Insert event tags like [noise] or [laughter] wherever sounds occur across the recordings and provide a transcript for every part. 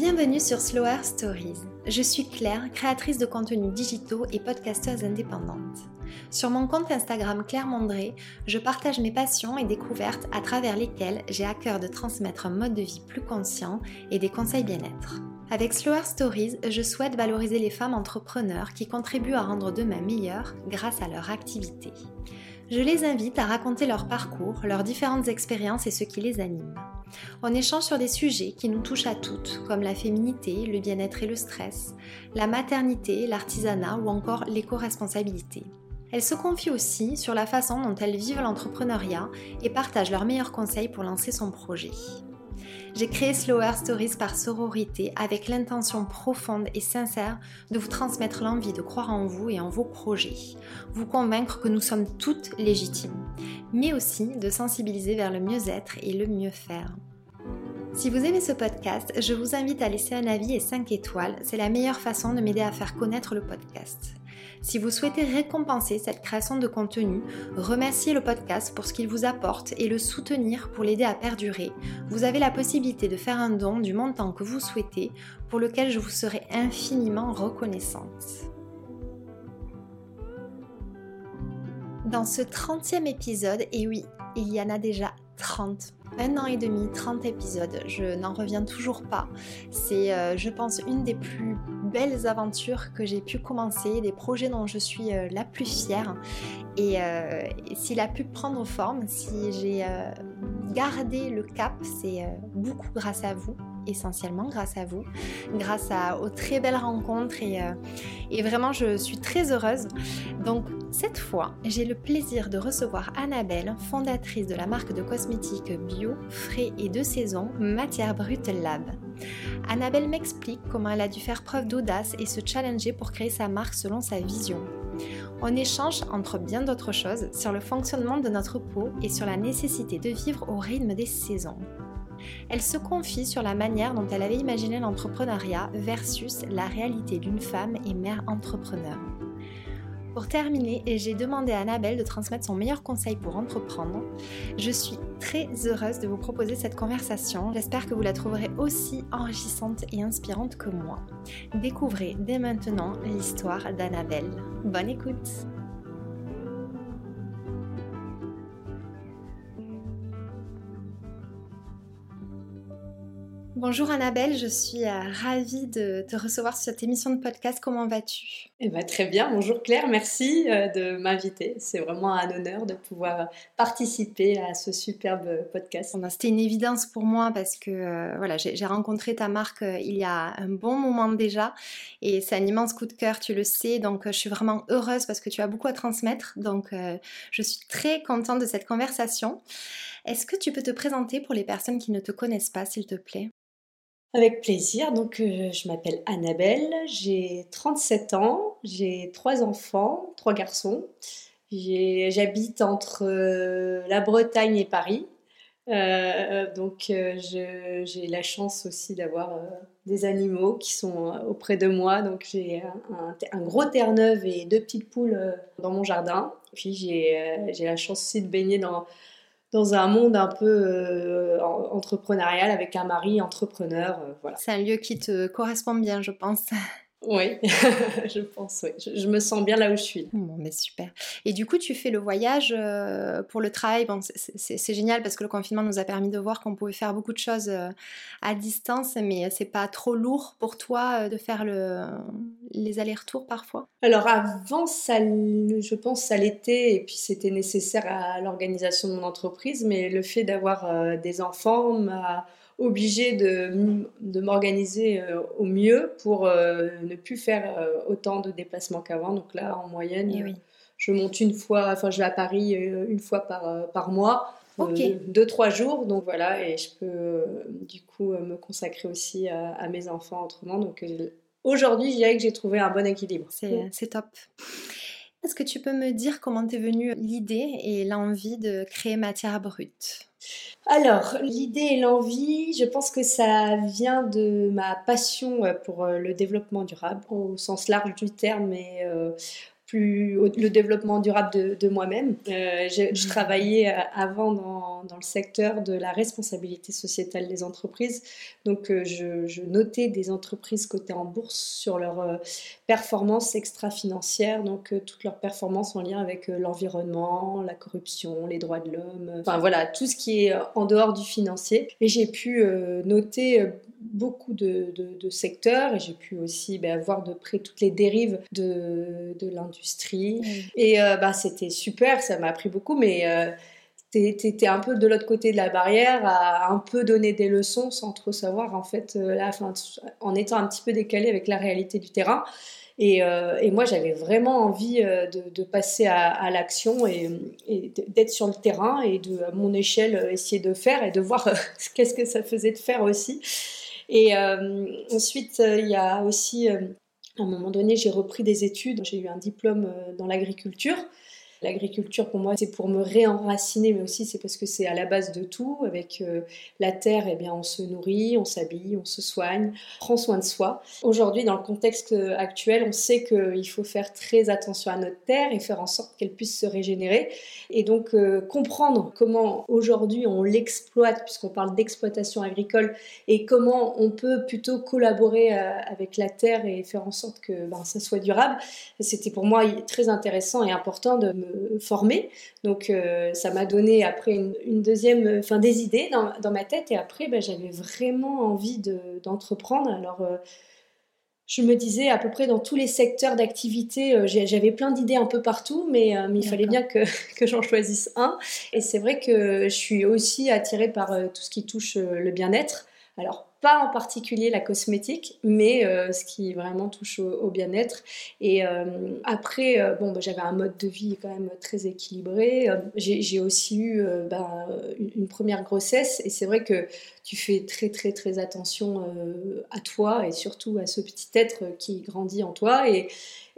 Bienvenue sur Slower Stories. Je suis Claire, créatrice de contenus digitaux et podcasteuse indépendante. Sur mon compte Instagram Claire Mondré, je partage mes passions et découvertes à travers lesquelles j'ai à cœur de transmettre un mode de vie plus conscient et des conseils bien-être. Avec Slower Stories, je souhaite valoriser les femmes entrepreneurs qui contribuent à rendre demain meilleur grâce à leur activité. Je les invite à raconter leur parcours, leurs différentes expériences et ce qui les anime. On échange sur des sujets qui nous touchent à toutes, comme la féminité, le bien-être et le stress, la maternité, l'artisanat ou encore l'éco-responsabilité. Elles se confient aussi sur la façon dont elles vivent l'entrepreneuriat et partagent leurs meilleurs conseils pour lancer son projet. J'ai créé Slower Stories par sororité avec l'intention profonde et sincère de vous transmettre l'envie de croire en vous et en vos projets, vous convaincre que nous sommes toutes légitimes, mais aussi de sensibiliser vers le mieux-être et le mieux faire. Si vous aimez ce podcast, je vous invite à laisser un avis et 5 étoiles, c'est la meilleure façon de m'aider à faire connaître le podcast. Si vous souhaitez récompenser cette création de contenu, remercier le podcast pour ce qu'il vous apporte et le soutenir pour l'aider à perdurer, vous avez la possibilité de faire un don du montant que vous souhaitez, pour lequel je vous serai infiniment reconnaissante. Dans ce 30e épisode, et oui, il y en a déjà 30 un an et demi, 30 épisodes, je n'en reviens toujours pas. C'est, euh, je pense, une des plus belles aventures que j'ai pu commencer, des projets dont je suis euh, la plus fière. Et, euh, s'il a pu prendre forme, si j'ai gardé le cap, c'est beaucoup grâce à vous essentiellement grâce à vous, grâce aux très belles rencontres et, et, vraiment je suis très heureuse. Donc cette fois, j'ai le plaisir de recevoir Annabelle, fondatrice de la marque de cosmétiques bio, frais et de saison Matière Brute Lab. Annabelle m'explique comment elle a dû faire preuve d'audace et se challenger pour créer sa marque selon sa vision. On échange, entre bien d'autres choses, sur le fonctionnement de notre peau et sur la nécessité de vivre au rythme des saisons. Elle se confie sur la manière dont elle avait imaginé l'entrepreneuriat versus la réalité d'une femme et mère entrepreneur. Pour terminer, j'ai demandé à Annabelle de transmettre son meilleur conseil pour entreprendre. Je suis très heureuse de vous proposer cette conversation. J'espère que vous la trouverez aussi enrichissante et inspirante que moi. Découvrez dès maintenant l'histoire d'Annabelle. Bonne écoute Bonjour Annabelle, je suis euh, ravie de te recevoir sur cette émission de podcast. Comment vas-tu? Eh ben, Très bien, bonjour Claire, merci euh, de m'inviter. C'est vraiment un honneur de pouvoir participer à ce superbe podcast. C'était une évidence pour moi parce que euh, voilà, j'ai rencontré ta marque il y a un bon moment déjà et c'est un immense coup de cœur, tu le sais. Donc je suis vraiment heureuse parce que tu as beaucoup à transmettre. Donc je suis très contente de cette conversation. Est-ce que tu peux te présenter pour les personnes qui ne te connaissent pas, s'il te plaît? Avec plaisir. Donc, euh, je m'appelle Annabelle, j'ai 37 ans, j'ai trois enfants, trois garçons. J'habite entre euh, la Bretagne et Paris. Euh, donc, j'ai la chance aussi d'avoir des animaux qui sont auprès de moi. Donc, j'ai un, gros terre-neuve et deux petites poules dans mon jardin. Puis, j'ai la chance aussi de baigner dans dans un monde un peu euh, entrepreneurial avec un mari entrepreneur. Euh, voilà. C'est un lieu qui te correspond bien, je pense. Oui, [laughs] je pense, oui. Je, me sens bien là où je suis. Bon, mais super. Et du coup, tu fais le voyage euh, pour le travail. Bon, c'est génial parce que le confinement nous a permis de voir qu'on pouvait faire beaucoup de choses euh, à distance, mais c'est pas trop lourd pour toi euh, de faire le, les allers-retours parfois? Alors avant, ça, je pense, ça l'était et puis c'était nécessaire à l'organisation de mon entreprise, mais le fait d'avoir des enfants m'a obligée de, de m'organiser euh, au mieux pour euh, ne plus faire euh, autant de déplacements qu'avant. Donc là, en moyenne, eh je monte une fois, enfin je vais à Paris une fois par, par mois. deux, trois jours. Donc voilà, et je peux du coup me consacrer aussi à, mes enfants autrement. Donc aujourd'hui, je dirais que j'ai trouvé un bon équilibre. C'est top. Est-ce que tu peux me dire comment t'es venue l'idée et l'envie de créer Matière Brute? Alors, l'idée et l'envie, je pense que ça vient de ma passion euh, pour euh, le développement durable, au sens large du terme, et plus le développement durable de, moi-même. Euh, je, mmh. travaillais euh, avant dans, dans, le secteur de la responsabilité sociétale des entreprises. Donc, euh, je, notais des entreprises cotées en bourse sur leur performance extra-financière, donc toutes leurs performances en lien avec l'environnement, la corruption, les droits de l'homme, enfin voilà, tout ce qui est en dehors du financier. Et j'ai pu noter beaucoup de, de, secteurs et j'ai pu aussi ben, voir de près toutes les dérives de, de l'industrie. Et euh, bah, c'était super, ça m'a appris beaucoup, mais euh, t'étais un peu de l'autre côté de la barrière à un peu donner des leçons sans trop savoir, en fait, euh, là, en étant un petit peu décalé avec la réalité du terrain. Et, euh, et moi, j'avais vraiment envie de, de, passer à, à l'action et, et d'être sur le terrain et de, à mon échelle, essayer de faire et de voir [laughs] qu'est-ce que ça faisait de faire aussi. Et euh, ensuite, euh, il y a aussi, euh, à un moment donné, j'ai repris des études. J'ai eu un diplôme dans l'agriculture. L'agriculture, pour moi, c'est pour me réenraciner, mais aussi c'est parce que c'est à la base de tout. Avec euh, la terre, eh bien, on se nourrit, on s'habille, on se soigne, on prend soin de soi. Aujourd'hui, dans le contexte actuel, on sait qu'il faut faire très attention à notre terre et faire en sorte qu'elle puisse se régénérer. Et donc, euh, comprendre comment aujourd'hui on l'exploite, puisqu'on parle d'exploitation agricole, et comment on peut plutôt collaborer euh, avec la terre et faire en sorte que ben, ça soit durable, c'était pour moi très intéressant et important de me former. Donc euh, ça m'a donné après une, deuxième, enfin des idées dans, dans, ma tête. Et après, ben, j'avais vraiment envie d'entreprendre. Alors euh, je me disais à peu près dans tous les secteurs d'activité, euh, j'avais plein d'idées un peu partout, mais, mais il fallait bien que, [laughs] que j'en choisisse un. Et c'est vrai que je suis aussi attirée par tout ce qui touche le bien-être. Alors pas en particulier la cosmétique, mais euh, ce qui vraiment touche au, bien-être. Et euh, après, euh, bon, bah, j'avais un mode de vie quand même très équilibré. J'ai aussi eu bah, une, première grossesse, et c'est vrai que tu fais très très très attention à toi et surtout à ce petit être qui grandit en toi.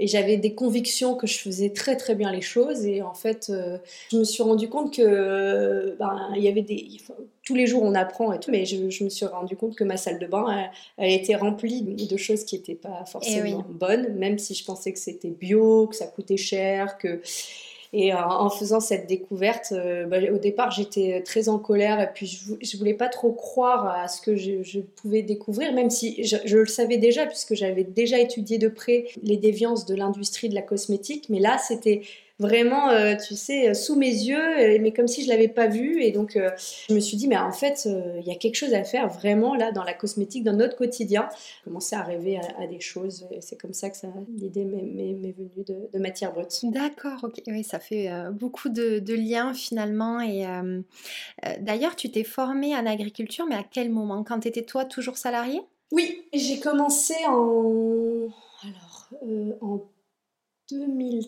Et j'avais des convictions que je faisais très très bien les choses. Et en fait euh, je me suis rendu compte que ben, il y avait des tous les jours on apprend et tout mais je, me suis rendu compte que ma salle de bain elle, était remplie de choses qui n'étaient pas eh forcément bonnes même si je pensais que c'était bio que ça coûtait cher que et en faisant cette découverte, euh, bah, au départ, j'étais très en colère et puis je, ne voulais pas trop croire à ce que je, pouvais découvrir, même si je, je, le savais déjà puisque j'avais déjà étudié de près les déviances de l'industrie de la cosmétique. Mais là, c'était vraiment, euh, tu sais, euh, sous mes yeux, mais comme si je l'avais pas vu. Et donc, euh, je me suis dit, mais en fait, il y a quelque chose à faire vraiment là dans la cosmétique, dans notre quotidien. J'ai commencé à rêver à, des choses. Et c'est comme ça que l'idée m'est venue de, matière brute. D'accord, ok. Oui, ça fait beaucoup de, liens finalement. Et d'ailleurs, tu t'es formée en agriculture, mais à quel moment? Quand tu étais toi toujours salarié Oui, j'ai commencé en. Alors, en 2000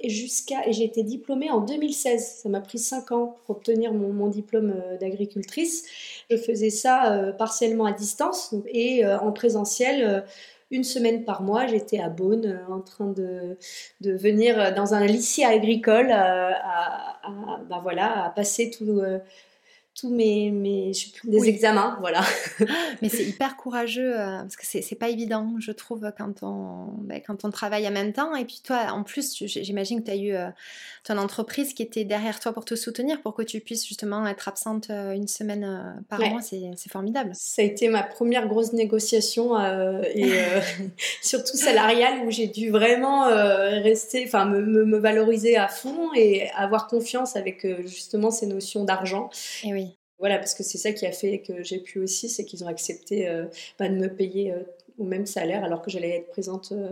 et jusqu'à et j'ai été diplômée en 2016. Ça m'a pris 5 ans pour obtenir mon, diplôme euh, d'agricultrice. Je faisais ça euh, partiellement à distance et euh, en présentiel une semaine par mois. J'étais à Beaune en train de, de, venir dans un lycée agricole à, bah voilà, à passer tout tous mes, mes des examens, voilà. Mais c'est [laughs] hyper courageux euh, parce que c'est pas évident, je trouve, quand on, ben, quand on travaille en même temps. Et puis toi, en plus, j'imagine que tu as eu euh, ton entreprise qui était derrière toi pour te soutenir, pour que tu puisses justement être absente euh, une semaine par mois. C'est formidable. Ça a été ma première grosse négociation et [laughs] surtout salariale où j'ai dû vraiment rester, enfin me, me, me, valoriser à fond et avoir confiance avec justement ces notions d'argent. Et oui. Voilà, parce que c'est ça qui a fait que j'ai pu aussi, c'est qu'ils ont accepté euh, bah, de me payer euh, au même salaire alors que j'allais être présente euh,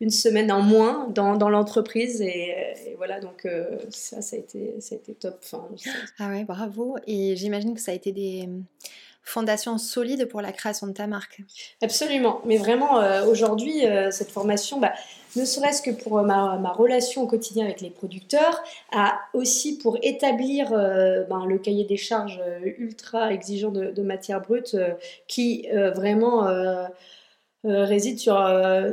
une semaine en moins dans, dans l'entreprise. Et, voilà, donc ça, ça a, été, ça a été top. Enfin, ah ouais, bravo. Et j'imagine que ça a été des fondations solides pour la création de ta marque. Absolument. Mais vraiment, aujourd'hui, cette formation, bah, ne serait-ce que pour ma, relation au quotidien avec les producteurs, à aussi pour établir euh, ben, le cahier des charges euh, ultra exigeant de, matière brute euh, qui vraiment réside sur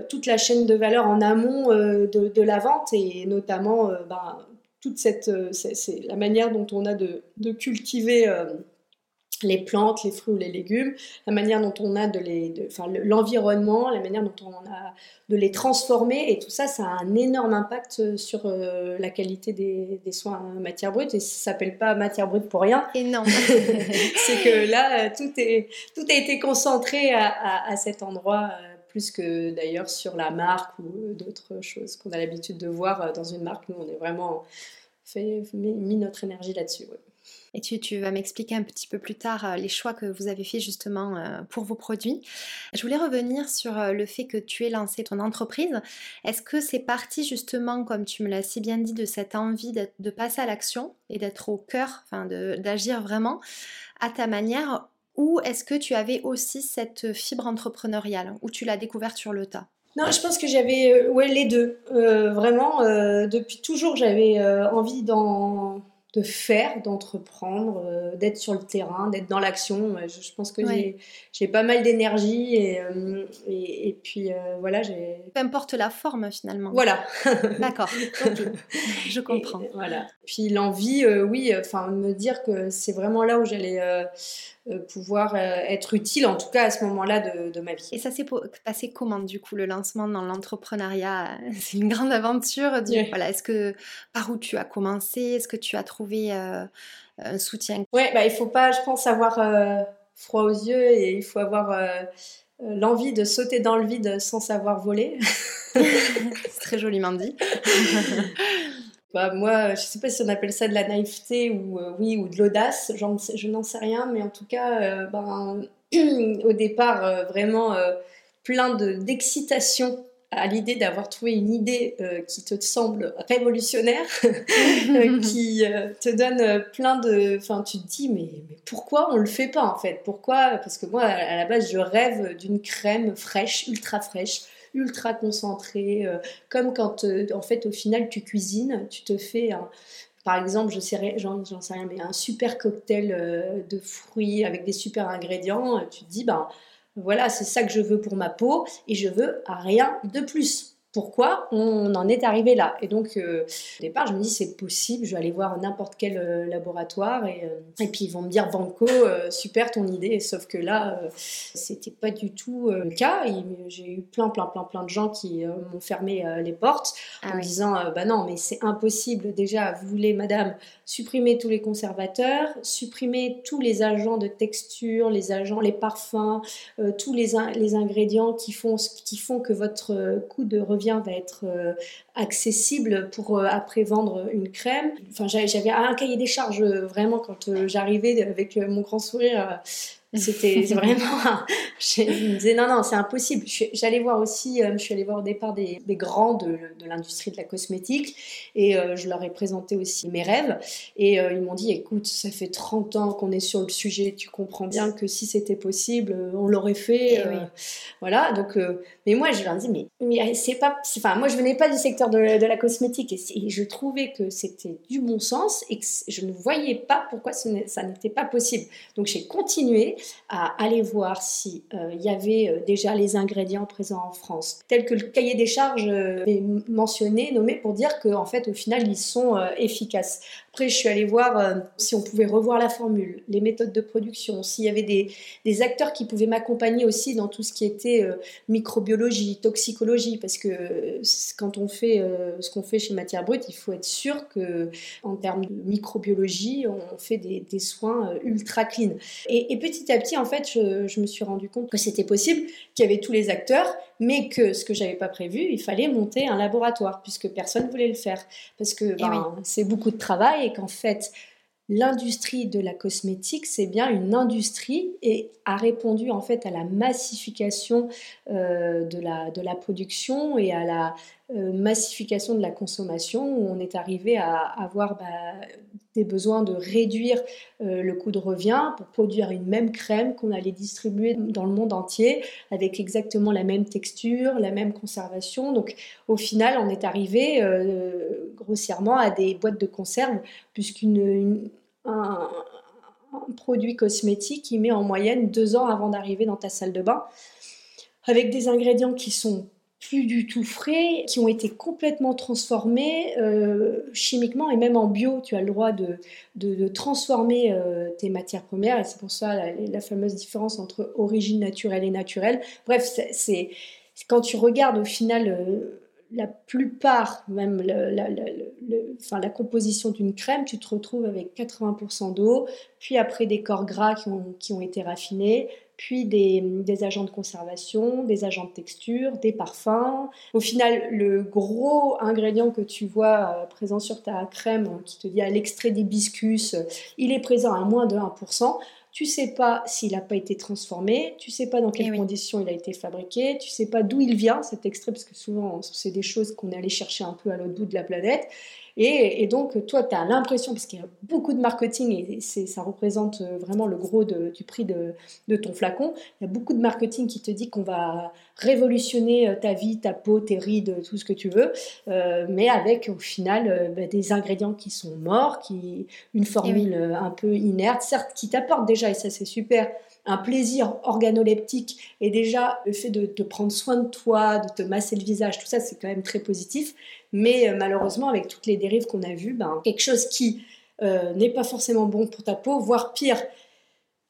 toute la chaîne de valeur en amont de, la vente et notamment ben, toute cette, la manière dont on a de, cultiver les plantes, les fruits ou les légumes, la manière dont on a de les, enfin l'environnement, la manière dont on a de les transformer et tout ça, ça a un énorme impact sur euh, la qualité des, des soins matière brute et ça s'appelle pas matière brute pour rien. Et non. [laughs] c'est que là, tout est tout a été concentré à, à, cet endroit. Euh, plus que d'ailleurs sur la marque ou d'autres choses qu'on a l'habitude de voir dans une marque. Nous, on est vraiment fait, mis notre énergie là-dessus. Et tu, vas m'expliquer un petit peu plus tard euh, les choix que vous avez fait justement euh, pour vos produits. Je voulais revenir sur euh, le fait que tu aies lancé ton entreprise. Est-ce que c'est parti justement, comme tu me l'as si bien dit, de cette envie de passer à l'action et d'être au cœur, enfin d'agir vraiment à ta manière? Ou est-ce que tu avais aussi cette fibre entrepreneuriale ou tu l'as découverte sur le tas? Non, je pense que j'avais ouais, les deux. vraiment, depuis toujours, j'avais envie d'en de faire, d'entreprendre, euh, d'être sur le terrain, d'être dans l'action. Je, pense que j'ai pas mal d'énergie et, euh, et, puis euh, voilà. Peu importe la forme finalement. Voilà. [laughs] D'accord, [laughs] je comprends. voilà. Puis l'envie, oui, enfin me dire que c'est vraiment là où j'allais pouvoir être utile, en tout cas à ce moment-là de, ma vie. Et ça s'est passé comment du coup le lancement dans l'entrepreneuriat? [laughs] C'est une grande aventure. Du, voilà, est-ce que par où tu as commencé? Est-ce que tu as trouvé euh, un soutien Ouais, bah il faut pas, je pense, avoir froid aux yeux et il faut avoir l'envie de sauter dans le vide sans savoir voler. [laughs] C'est très joliment dit. [laughs] Bah, moi, je ne sais pas si on appelle ça de la naïveté ou, euh, oui, ou de l'audace, je n'en sais rien, mais en tout cas, euh, ben, [clears throat] au départ, euh, vraiment plein d'excitation à l'idée d'avoir trouvé une idée qui te semble révolutionnaire, [laughs] [laughs] qui te donne plein de... Enfin, tu te dis, mais, mais pourquoi on ne le fait pas en fait? Pourquoi? Parce que moi, à la base, je rêve d'une crème fraîche, ultra fraîche, ultra concentré, euh, comme quand euh, en fait au final tu cuisines, tu te fais un, par exemple, je sais, j'en, sais rien, mais un super cocktail euh, de fruits avec des super ingrédients, tu te dis, ben voilà, c'est ça que je veux pour ma peau et je veux rien de plus pourquoi on en est arrivé là. Et donc, euh, au départ, je me dis, c'est possible, je vais aller voir n'importe quel euh, laboratoire et, euh, et, puis ils vont me dire, Banco, super ton idée. Sauf que là, c'était pas du tout le cas. J'ai eu plein, plein, plein, plein de gens qui m'ont fermé les portes en ah me disant, bah non, mais c'est impossible. Déjà, vous voulez, madame, supprimer tous les conservateurs, supprimer tous les agents de texture, les agents, les parfums, tous les, les ingrédients qui font, qui font que votre coût de revient va être euh, accessible pour euh, après vendre une crème. Enfin, j'avais un cahier des charges euh, vraiment quand j'arrivais avec mon grand sourire c'était [laughs] vraiment. je me disais non, non, c'est impossible. J'allais voir aussi, euh, je suis allée voir au départ des, des grands de, de l'industrie de la cosmétique et euh, je leur ai présenté aussi mes rêves. Et euh, ils m'ont dit écoute, ça fait 30 ans qu'on est sur le sujet, tu comprends bien que si c'était possible, on l'aurait fait. Eh voilà, donc. mais moi, je leur dis mais, mais c'est pas. Enfin, moi, je venais pas du secteur de, de la cosmétique et, je trouvais que c'était du bon sens et que je ne voyais pas pourquoi ça n'était pas possible. Donc, j'ai continué à aller voir s'il euh, y avait euh, déjà les ingrédients présents en France, tels que le cahier des charges euh, mentionné, nommé pour dire qu'en fait, au final, ils sont efficaces. Après, je suis allée voir si on pouvait revoir la formule, les méthodes de production, s'il y avait des, acteurs qui pouvaient m'accompagner aussi dans tout ce qui était microbiologie, toxicologie, parce que quand on fait ce qu'on fait chez Matière Brute, il faut être sûr que en termes de microbiologie, on fait des, soins ultra clean. Et, et petit à petit, en fait, je, me suis rendu compte que c'était possible, qu'il y avait tous les acteurs, mais que ce que j'avais pas prévu, il fallait monter un laboratoire, puisque personne voulait le faire. Parce que eh ben, c'est beaucoup de travail et qu'en fait, l'industrie de la cosmétique, c'est bien une industrie et a répondu en fait à la massification euh, de, la, de la production et à la euh, massification de la consommation où on est arrivé à avoir bah, des besoins de réduire euh, le coût de revient pour produire une même crème qu'on allait distribuer dans le monde entier avec exactement la même texture, la même conservation. Donc au final, on est arrivé grossièrement à des boîtes de conserve puisqu'une un, produit cosmétique qui met en moyenne deux ans avant d'arriver dans ta salle de bain, avec des ingrédients qui sont plus du tout frais, qui ont été complètement transformés euh, chimiquement et même en bio. Tu as le droit de, de, transformer euh, tes matières premières et c'est pour ça la, fameuse différence entre origine naturelle et naturelle. Bref, c'est quand tu regardes au final euh, la plupart, même la, enfin, la composition d'une crème, tu te retrouves avec 80% d'eau, puis après des corps gras qui ont, qui ont été raffinés, puis des, des, agents de conservation, des agents de texture, des parfums. Au final, le gros ingrédient que tu vois euh, présent sur ta crème, qui te dit à l'extrait d'hibiscus, il est présent à moins de 1%. Tu sais pas s'il n'a pas été transformé, tu sais pas dans quelles eh conditions il a été fabriqué, tu sais pas d'où il vient cet extrait, parce que souvent c'est des choses qu'on est allé chercher un peu à l'autre bout de la planète. Et, donc, toi, tu as l'impression, parce qu'il y a beaucoup de marketing et ça représente euh, vraiment le gros du prix de, ton flacon, il y a beaucoup de marketing qui te dit qu'on va révolutionner euh, ta vie, ta peau, tes rides, tout ce que tu veux, euh, mais avec au final bah, des ingrédients qui sont morts, qui, une eh formule un peu inerte, certes, qui t'apporte déjà, et ça c'est super, un plaisir organoleptique et déjà le fait de te prendre soin de toi, de te masser le visage, tout ça c'est quand même très positif. Mais euh, malheureusement avec toutes les dérives qu'on a vues, ben, quelque chose qui euh, n'est pas forcément bon pour ta peau, voire pire,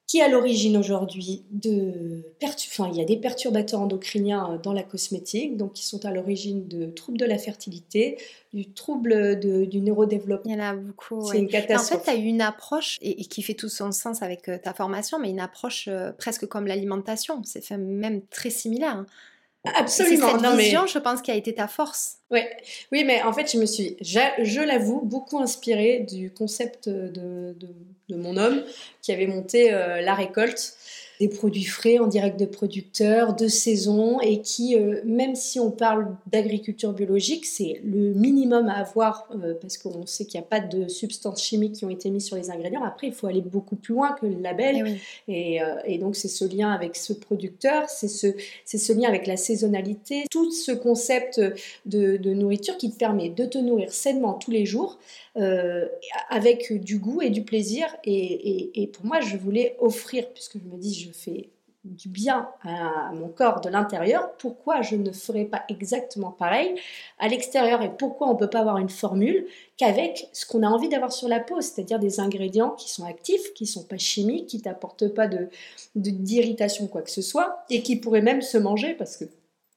qui est à l'origine aujourd'hui de enfin, il y a des perturbateurs endocriniens euh, dans la cosmétique, donc qui sont à l'origine de troubles de la fertilité, du trouble du neurodéveloppement. Il y en a beaucoup. C'est une catastrophe. En fait, tu as eu une approche, et, qui fait tout son sens avec euh, ta formation, mais une approche euh, presque comme l'alimentation, c'est même très similaire. Absolument. C'est cette vision, je pense, qui a été ta force. Oui, oui, mais en fait, je me suis, je, l'avoue, beaucoup inspirée du concept de, de, mon homme qui avait monté euh, la récolte des produits frais en direct de producteurs, de saison, et qui, euh, même si on parle d'agriculture biologique, c'est le minimum à avoir, euh, parce qu'on sait qu'il n'y a pas de substances chimiques qui ont été mises sur les ingrédients. Après, il faut aller beaucoup plus loin que le label. Eh euh, et, donc, c'est ce lien avec ce producteur, c'est ce, ce lien avec la saisonnalité, tout ce concept de, de nourriture qui te permet de te nourrir sainement tous les jours, euh, avec du goût et du plaisir. Et, pour moi, je voulais offrir, puisque je me dis, je fais du bien à mon corps de l'intérieur, pourquoi je ne ferais pas exactement pareil à l'extérieur et pourquoi on ne peut pas avoir une formule qu'avec ce qu'on a envie d'avoir sur la peau, c'est-à-dire des ingrédients qui sont actifs, qui ne sont pas chimiques, qui t'apportent pas de d'irritation quoi que ce soit et qui pourraient même se manger parce que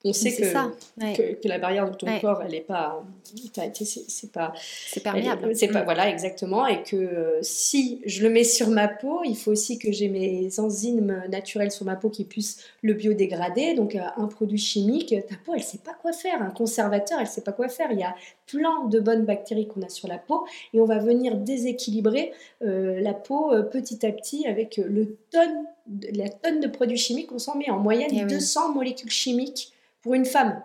on sait que, ça, que, la barrière de ton corps, elle n'est pas, c'est pas, c'est perméable. C'est pas, mm. voilà, exactement, et que euh, si je le mets sur ma peau, il faut aussi que j'ai mes enzymes naturelles sur ma peau qui puissent le biodégrader. Donc euh, un produit chimique, ta peau, elle sait pas quoi faire. Un conservateur, elle sait pas quoi faire. Il y a plein de bonnes bactéries qu'on a sur la peau, et on va venir déséquilibrer euh, la peau petit à petit avec le tonne, la tonne de produits chimiques. On s'en met en moyenne 200 eh molécules chimiques pour une femme.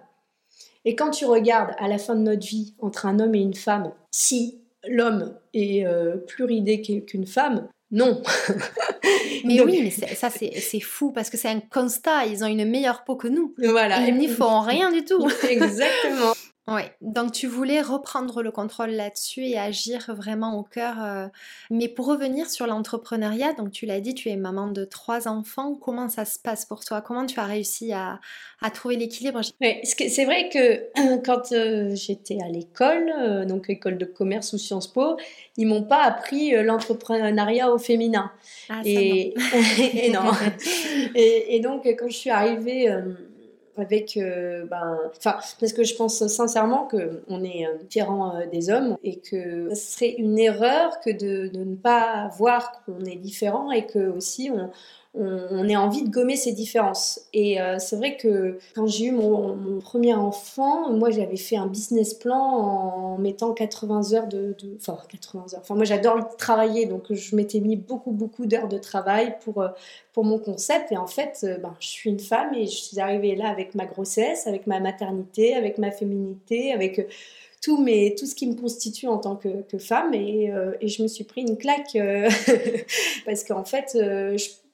Et quand tu regardes à la fin de notre vie entre un homme et une femme, si l'homme est euh, plus ridé qu'une femme, non. [laughs] mais oui, mais ça c'est fou parce que c'est un constat. Ils ont une meilleure peau que nous. Voilà. Ils n'y font rien du tout. [laughs] Exactement. Oui, donc tu voulais reprendre le contrôle là-dessus et agir vraiment au cœur. Euh, mais pour revenir sur l'entrepreneuriat, donc tu l'as dit, tu es maman de trois enfants. Comment ça se passe pour toi? Comment tu as réussi à, trouver l'équilibre? Oui, C'est vrai que [clears throat] quand euh, j'étais à l'école, euh, donc école de commerce ou Sciences Po, ils m'ont pas appris l'entrepreneuriat au féminin. Ah, [laughs] et, non. [laughs] et, et, donc quand je suis arrivée avec euh, ben enfin parce que je pense sincèrement que on est euh, différent euh, des hommes et que ce serait une erreur que de, de ne pas voir qu'on est différent et que aussi on on, ait envie de gommer ces différences. Et euh, c'est vrai que quand j'ai eu mon, premier enfant, moi j'avais fait un business plan en mettant 80 heures de, Enfin, 80 heures. Enfin, moi j'adore travailler, donc je m'étais mis beaucoup, beaucoup d'heures de travail pour, euh, pour mon concept. Et en fait, euh, ben, je suis une femme et je suis arrivée là avec ma grossesse, avec ma maternité, avec ma féminité, avec tout, tout ce qui me constitue en tant que, que femme et, et, je me suis pris une claque [laughs] parce qu'en fait, je,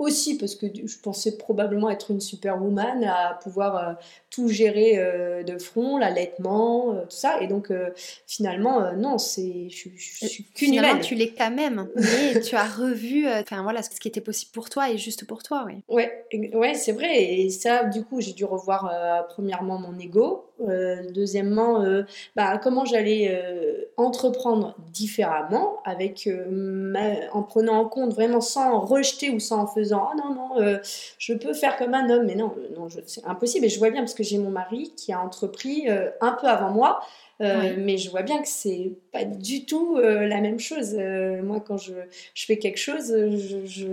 aussi parce que je pensais probablement être une superwoman, à pouvoir euh, tout gérer euh, de front, l'allaitement, euh, tout ça. Et donc, finalement, non, c'est, je, suis qu'une humaine. tu l'es quand même, mais [laughs] tu as revu enfin voilà, ce qui était possible pour toi et juste pour toi. Oui, ouais, ouais c'est vrai. Et ça, du coup, j'ai dû revoir premièrement mon ego, deuxièmement, bah, comment j'allais entreprendre différemment, avec, en prenant en compte vraiment sans rejeter ou sans en faisant oh non, non, euh, je peux faire comme un homme. Mais non, non c'est impossible. Et je vois bien parce que j'ai mon mari qui a entrepris euh, un peu avant moi. Euh, mais je vois bien que c'est pas du tout la même chose. moi, quand je, je, fais quelque chose, je,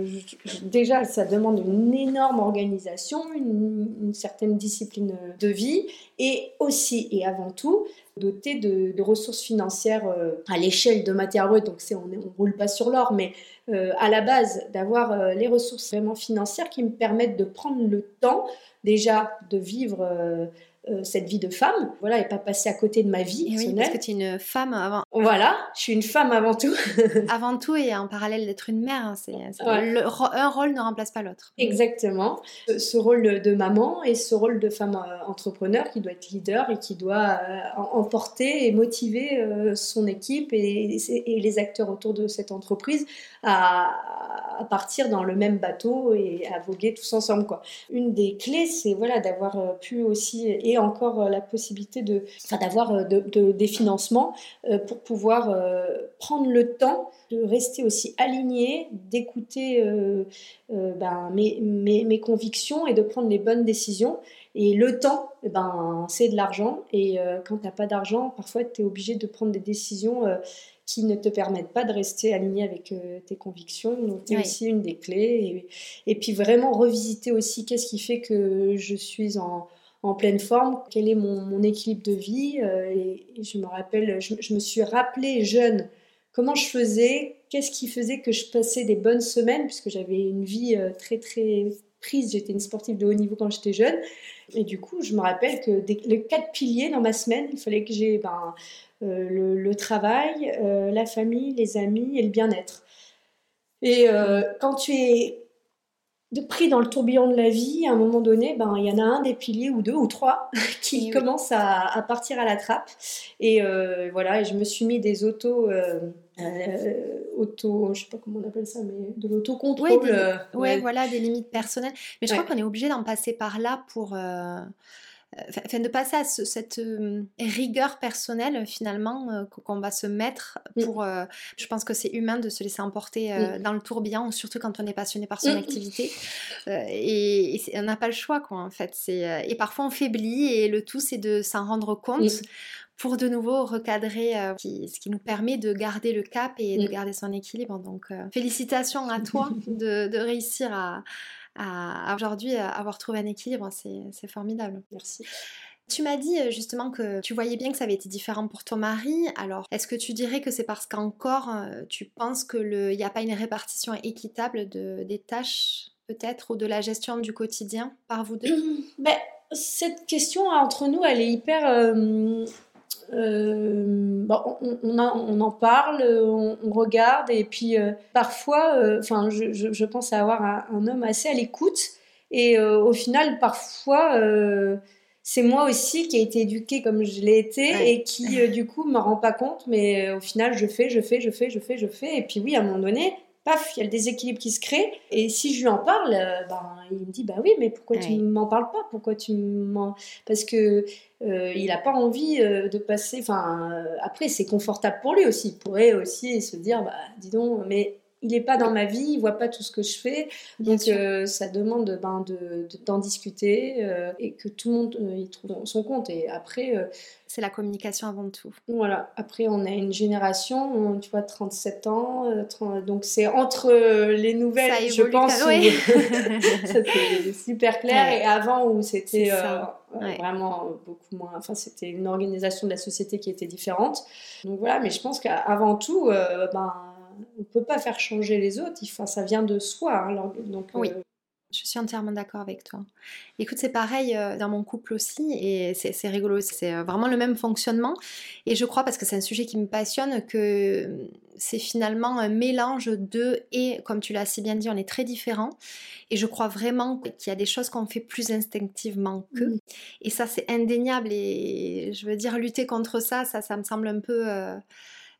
déjà, ça demande une énorme organisation, une, une, certaine discipline de vie, et aussi et avant tout, doté de, ressources financières à l'échelle de matière brute. Donc, on ne roule pas sur l'or, mais euh, à la base d'avoir euh, les ressources vraiment financières qui me permettent de prendre le temps déjà de vivre euh, euh, cette vie de femme, voilà, et pas passer à côté de ma vie et Oui, parce que tu es une femme avant. Voilà, je suis une femme avant tout. [laughs] avant tout et en parallèle d'être une mère, hein, c'est un rôle ne remplace pas l'autre. Exactement. Ce, rôle de maman et ce rôle de femme euh, entrepreneur qui doit être leader et qui doit euh, emporter et motiver son équipe et, et, les acteurs autour de cette entreprise à, à, partir dans le même bateau et à voguer tous ensemble. Quoi. Une des clés, c'est voilà, d'avoir pu aussi et encore euh, la possibilité de, d'avoir euh, de, des financements euh, pour pouvoir prendre le temps de rester aussi aligné, d'écouter ben, mes, mes, convictions et de prendre les bonnes décisions. Et le temps, eh ben, c'est de l'argent. Et quand tu n'as pas d'argent, parfois tu es obligé de prendre des décisions qui ne te permettent pas de rester aligné avec tes convictions. Donc, c'est aussi une des clés. Et, et, puis, vraiment revisiter aussi qu'est-ce qui fait que je suis en, en pleine forme, quel est mon, équilibre de vie. Euh, et, je me rappelle, je, me suis rappelé jeune comment je faisais, qu'est-ce qui faisait que je passais des bonnes semaines, puisque j'avais une vie euh, très très prise, j'étais une sportive de haut niveau quand j'étais jeune. Et du coup, je me rappelle que les quatre piliers dans ma semaine, il fallait que j'ai ben, euh, le, travail, la famille, les amis et le bien-être. Et quand tu es de pris dans le tourbillon de la vie, à un moment donné, ben, il y en a un des piliers ou deux ou trois [laughs] qui commencent à, partir à la trappe. Et euh, voilà, et je me suis mis des autos, euh, euh, auto, je sais pas comment on appelle ça, mais de l'autocontrôle. Oui, ouais. voilà, des limites personnelles. Mais je crois qu'on est obligé d'en passer par là pour enfin, de passer à cette euh, rigueur personnelle finalement euh, qu'on va se mettre mmh. pour. Euh, je pense que c'est humain de se laisser emporter mmh. dans le tourbillon, surtout quand on est passionné par son mmh. activité. et, on n'a pas le choix quoi en fait. et parfois on faiblit et le tout c'est de s'en rendre compte pour de nouveau recadrer, ce qui nous permet de garder le cap et de garder son équilibre. Donc, félicitations à toi [laughs] de, réussir à, à, aujourd'hui avoir trouvé un équilibre, c'est formidable. Merci. Tu m'as dit euh, justement que tu voyais bien que ça avait été différent pour ton mari. Alors, est-ce que tu dirais que c'est parce qu'encore euh, tu penses qu'il n'y a pas une répartition équitable de, des tâches, peut-être, ou de la gestion du quotidien par vous deux? Ben, Cette question entre nous, elle est hyper. Euh, euh, on, en parle, on, regarde, et puis euh, parfois, euh, enfin, je, pense avoir un, homme assez à l'écoute, et au final, parfois, c'est moi aussi qui ai été éduquée comme je l'ai été, et qui, du coup, me rend pas compte, mais au final, je fais, je fais, je fais, je fais, je fais, et puis oui, à un moment donné, paf, il y a le déséquilibre qui se crée. Et si je lui en parle, ben, il me dit bah oui, mais pourquoi tu m'en parles pas? Pourquoi tu m'en? Parce que euh, il n'a pas envie euh, de passer. Enfin, euh, après, c'est confortable pour lui aussi. Il pourrait aussi se dire, bah, dis donc, mais il n'est pas dans ma vie, il voit pas tout ce que je fais. donc ça demande ben, d'en discuter et que tout le monde y trouve son compte. Et après. c'est la communication avant tout. Voilà. Après, on a une génération, tu vois, 37 ans. donc c'est entre les nouvelles, je pense. [laughs] c'est super clair. Et avant, où c'était vraiment beaucoup moins. Enfin, c'était une organisation de la société qui était différente. Donc voilà, mais je pense qu'avant tout, euh, ben, on peut pas faire changer les autres. Enfin, ça vient de soi. Hein, donc, oui. Euh, Je suis entièrement d'accord avec toi. Écoute, c'est pareil euh, dans mon couple aussi, et c'est rigolo, c'est euh, vraiment le même fonctionnement. Et je crois, parce que c'est un sujet qui me passionne, que c'est finalement un mélange de et, comme tu l'as si bien dit, on est très différents. Et je crois vraiment qu'il y a des choses qu'on fait plus instinctivement que. Et ça, c'est indéniable. Et je veux dire, lutter contre ça, ça, ça me semble un peu... Euh,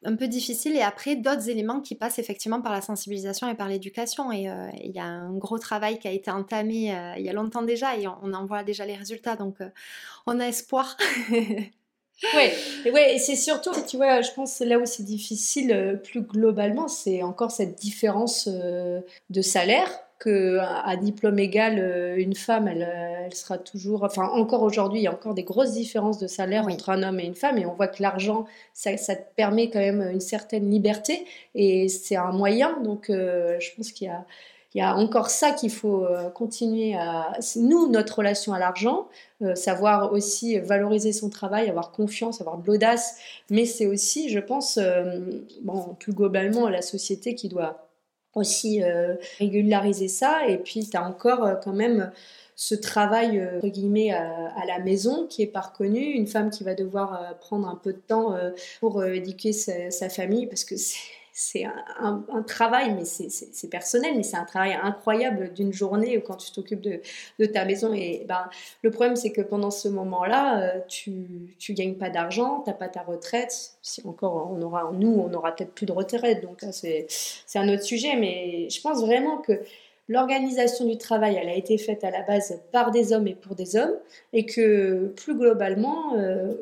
un peu difficile. Et après, d'autres éléments qui passent effectivement par la sensibilisation et par l'éducation. Et euh, il y a un gros travail qui a été entamé euh, il y a longtemps déjà et on, en voit déjà les résultats. Donc, euh, on a espoir. [laughs] ouais, et c'est surtout, tu vois, je pense là où c'est difficile plus globalement, c'est encore cette différence de salaire que à diplôme égal, euh, une femme, elle, euh, elle sera toujours. Enfin, encore aujourd'hui, il y a encore des grosses différences de salaire entre un homme et une femme, et on voit que l'argent, ça, ça, te permet quand même une certaine liberté, et c'est un moyen. Donc, euh, je pense qu'il y a. Il y a encore ça qu'il faut continuer à... Nous, notre relation à l'argent, savoir aussi valoriser son travail, avoir confiance, avoir de l'audace, mais c'est aussi, je pense, bon, plus globalement, la société qui doit aussi euh, régulariser ça. Et puis, tu as encore euh, quand même ce travail, euh, guillemets, à, la maison qui est pas reconnu. Une femme qui va devoir prendre un peu de temps pour éduquer sa, sa famille parce que c'est c'est un, travail, mais c'est personnel, mais c'est un travail incroyable d'une journée quand tu t'occupes de, ta maison. Et ben, le problème, c'est que pendant ce moment-là, euh, tu ne gagnes pas d'argent, tu n'as pas ta retraite. Si encore, on aura, nous, on aura peut-être plus de retraite, donc c'est un autre sujet. Mais je pense vraiment que l'organisation du travail, elle a été faite à la base par des hommes et pour des hommes, et que plus globalement, euh,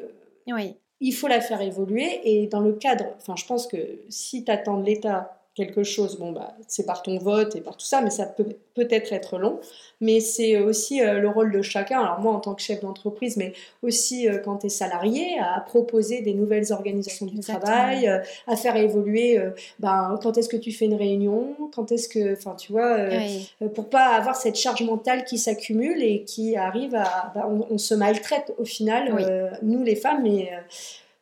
oui il faut la faire évoluer et dans le cadre, enfin je pense que si tu de l'État quelque chose, bon bah c'est par ton vote et par tout ça, mais ça peut peut-être être long. Mais c'est aussi euh, le rôle de chacun. Alors moi en tant que chef d'entreprise, mais aussi euh, quand tu es salarié, à proposer des nouvelles organisations du travail, euh, à faire évoluer. ben quand est-ce que tu fais une réunion, quand est-ce que, enfin tu vois, pour pas avoir cette charge mentale qui s'accumule et qui arrive à, bah, on, se maltraite au final, nous les femmes, mais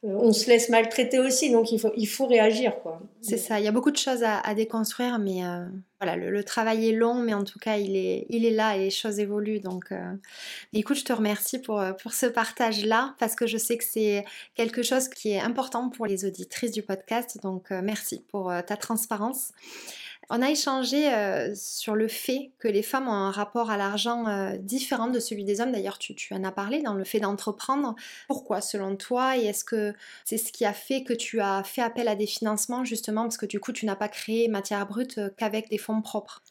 on se laisse maltraiter aussi, donc il faut, il faut réagir. C'est ça, il y a beaucoup de choses à, déconstruire, mais euh, voilà, le, travail est long, mais en tout cas, il est, il est là et les choses évoluent. Donc, euh, écoute, je te remercie pour, pour ce partage-là, parce que je sais que c'est quelque chose qui est important pour les auditrices du podcast, donc merci pour ta transparence. On a échangé euh, sur le fait que les femmes ont un rapport à l'argent euh, différent de celui des hommes. D'ailleurs, tu, en as parlé dans le fait d'entreprendre. Pourquoi, selon toi Et est-ce que c'est ce qui a fait que tu as fait appel à des financements, justement, parce que du coup, tu n'as pas créé matière brute euh, qu'avec des fonds propres?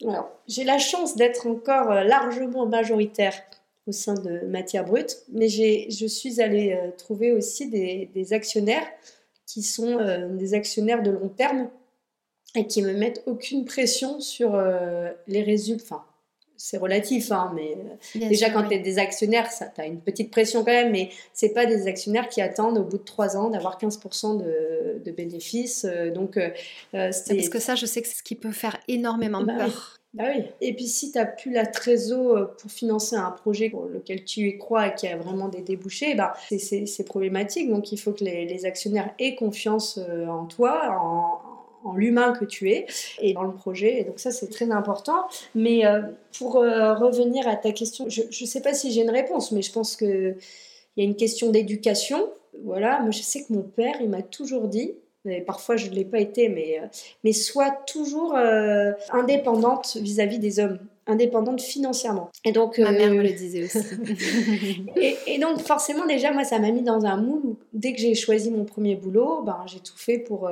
J'ai la chance d'être encore largement majoritaire au sein de matière brute, mais je suis allée trouver aussi des, actionnaires qui sont des actionnaires de long terme et qui me mettent aucune pression sur euh, les résultats. Enfin, c'est relatif, hein, mais euh, déjà quand tu es des actionnaires, tu as une petite pression quand même, mais c'est pas des actionnaires qui attendent au bout de trois ans d'avoir 15% de, de, bénéfices. Euh, donc, Parce que ça, je sais que c'est ce qui peut faire énormément bah peur. Bah oui. Et puis si tu n'as plus la trésor pour financer un projet pour lequel tu y crois et qui a vraiment des débouchés, bah, c'est problématique. Donc il faut que les, les actionnaires aient confiance en toi, en, en l'humain que tu es et dans le projet. Et donc ça, c'est très important. Mais euh, pour euh, revenir à ta question, je ne sais pas si j'ai une réponse, mais je pense qu'il y a une question d'éducation. Voilà, moi je sais que mon père, il m'a toujours dit, et parfois je ne l'ai pas été, mais, euh, mais sois toujours indépendante vis-à-vis des hommes indépendante financièrement. Et donc, Ma mère me le disait aussi. [laughs] et, donc, forcément, déjà, moi, ça m'a mis dans un moule où, dès que j'ai choisi mon premier boulot, ben, j'ai tout fait pour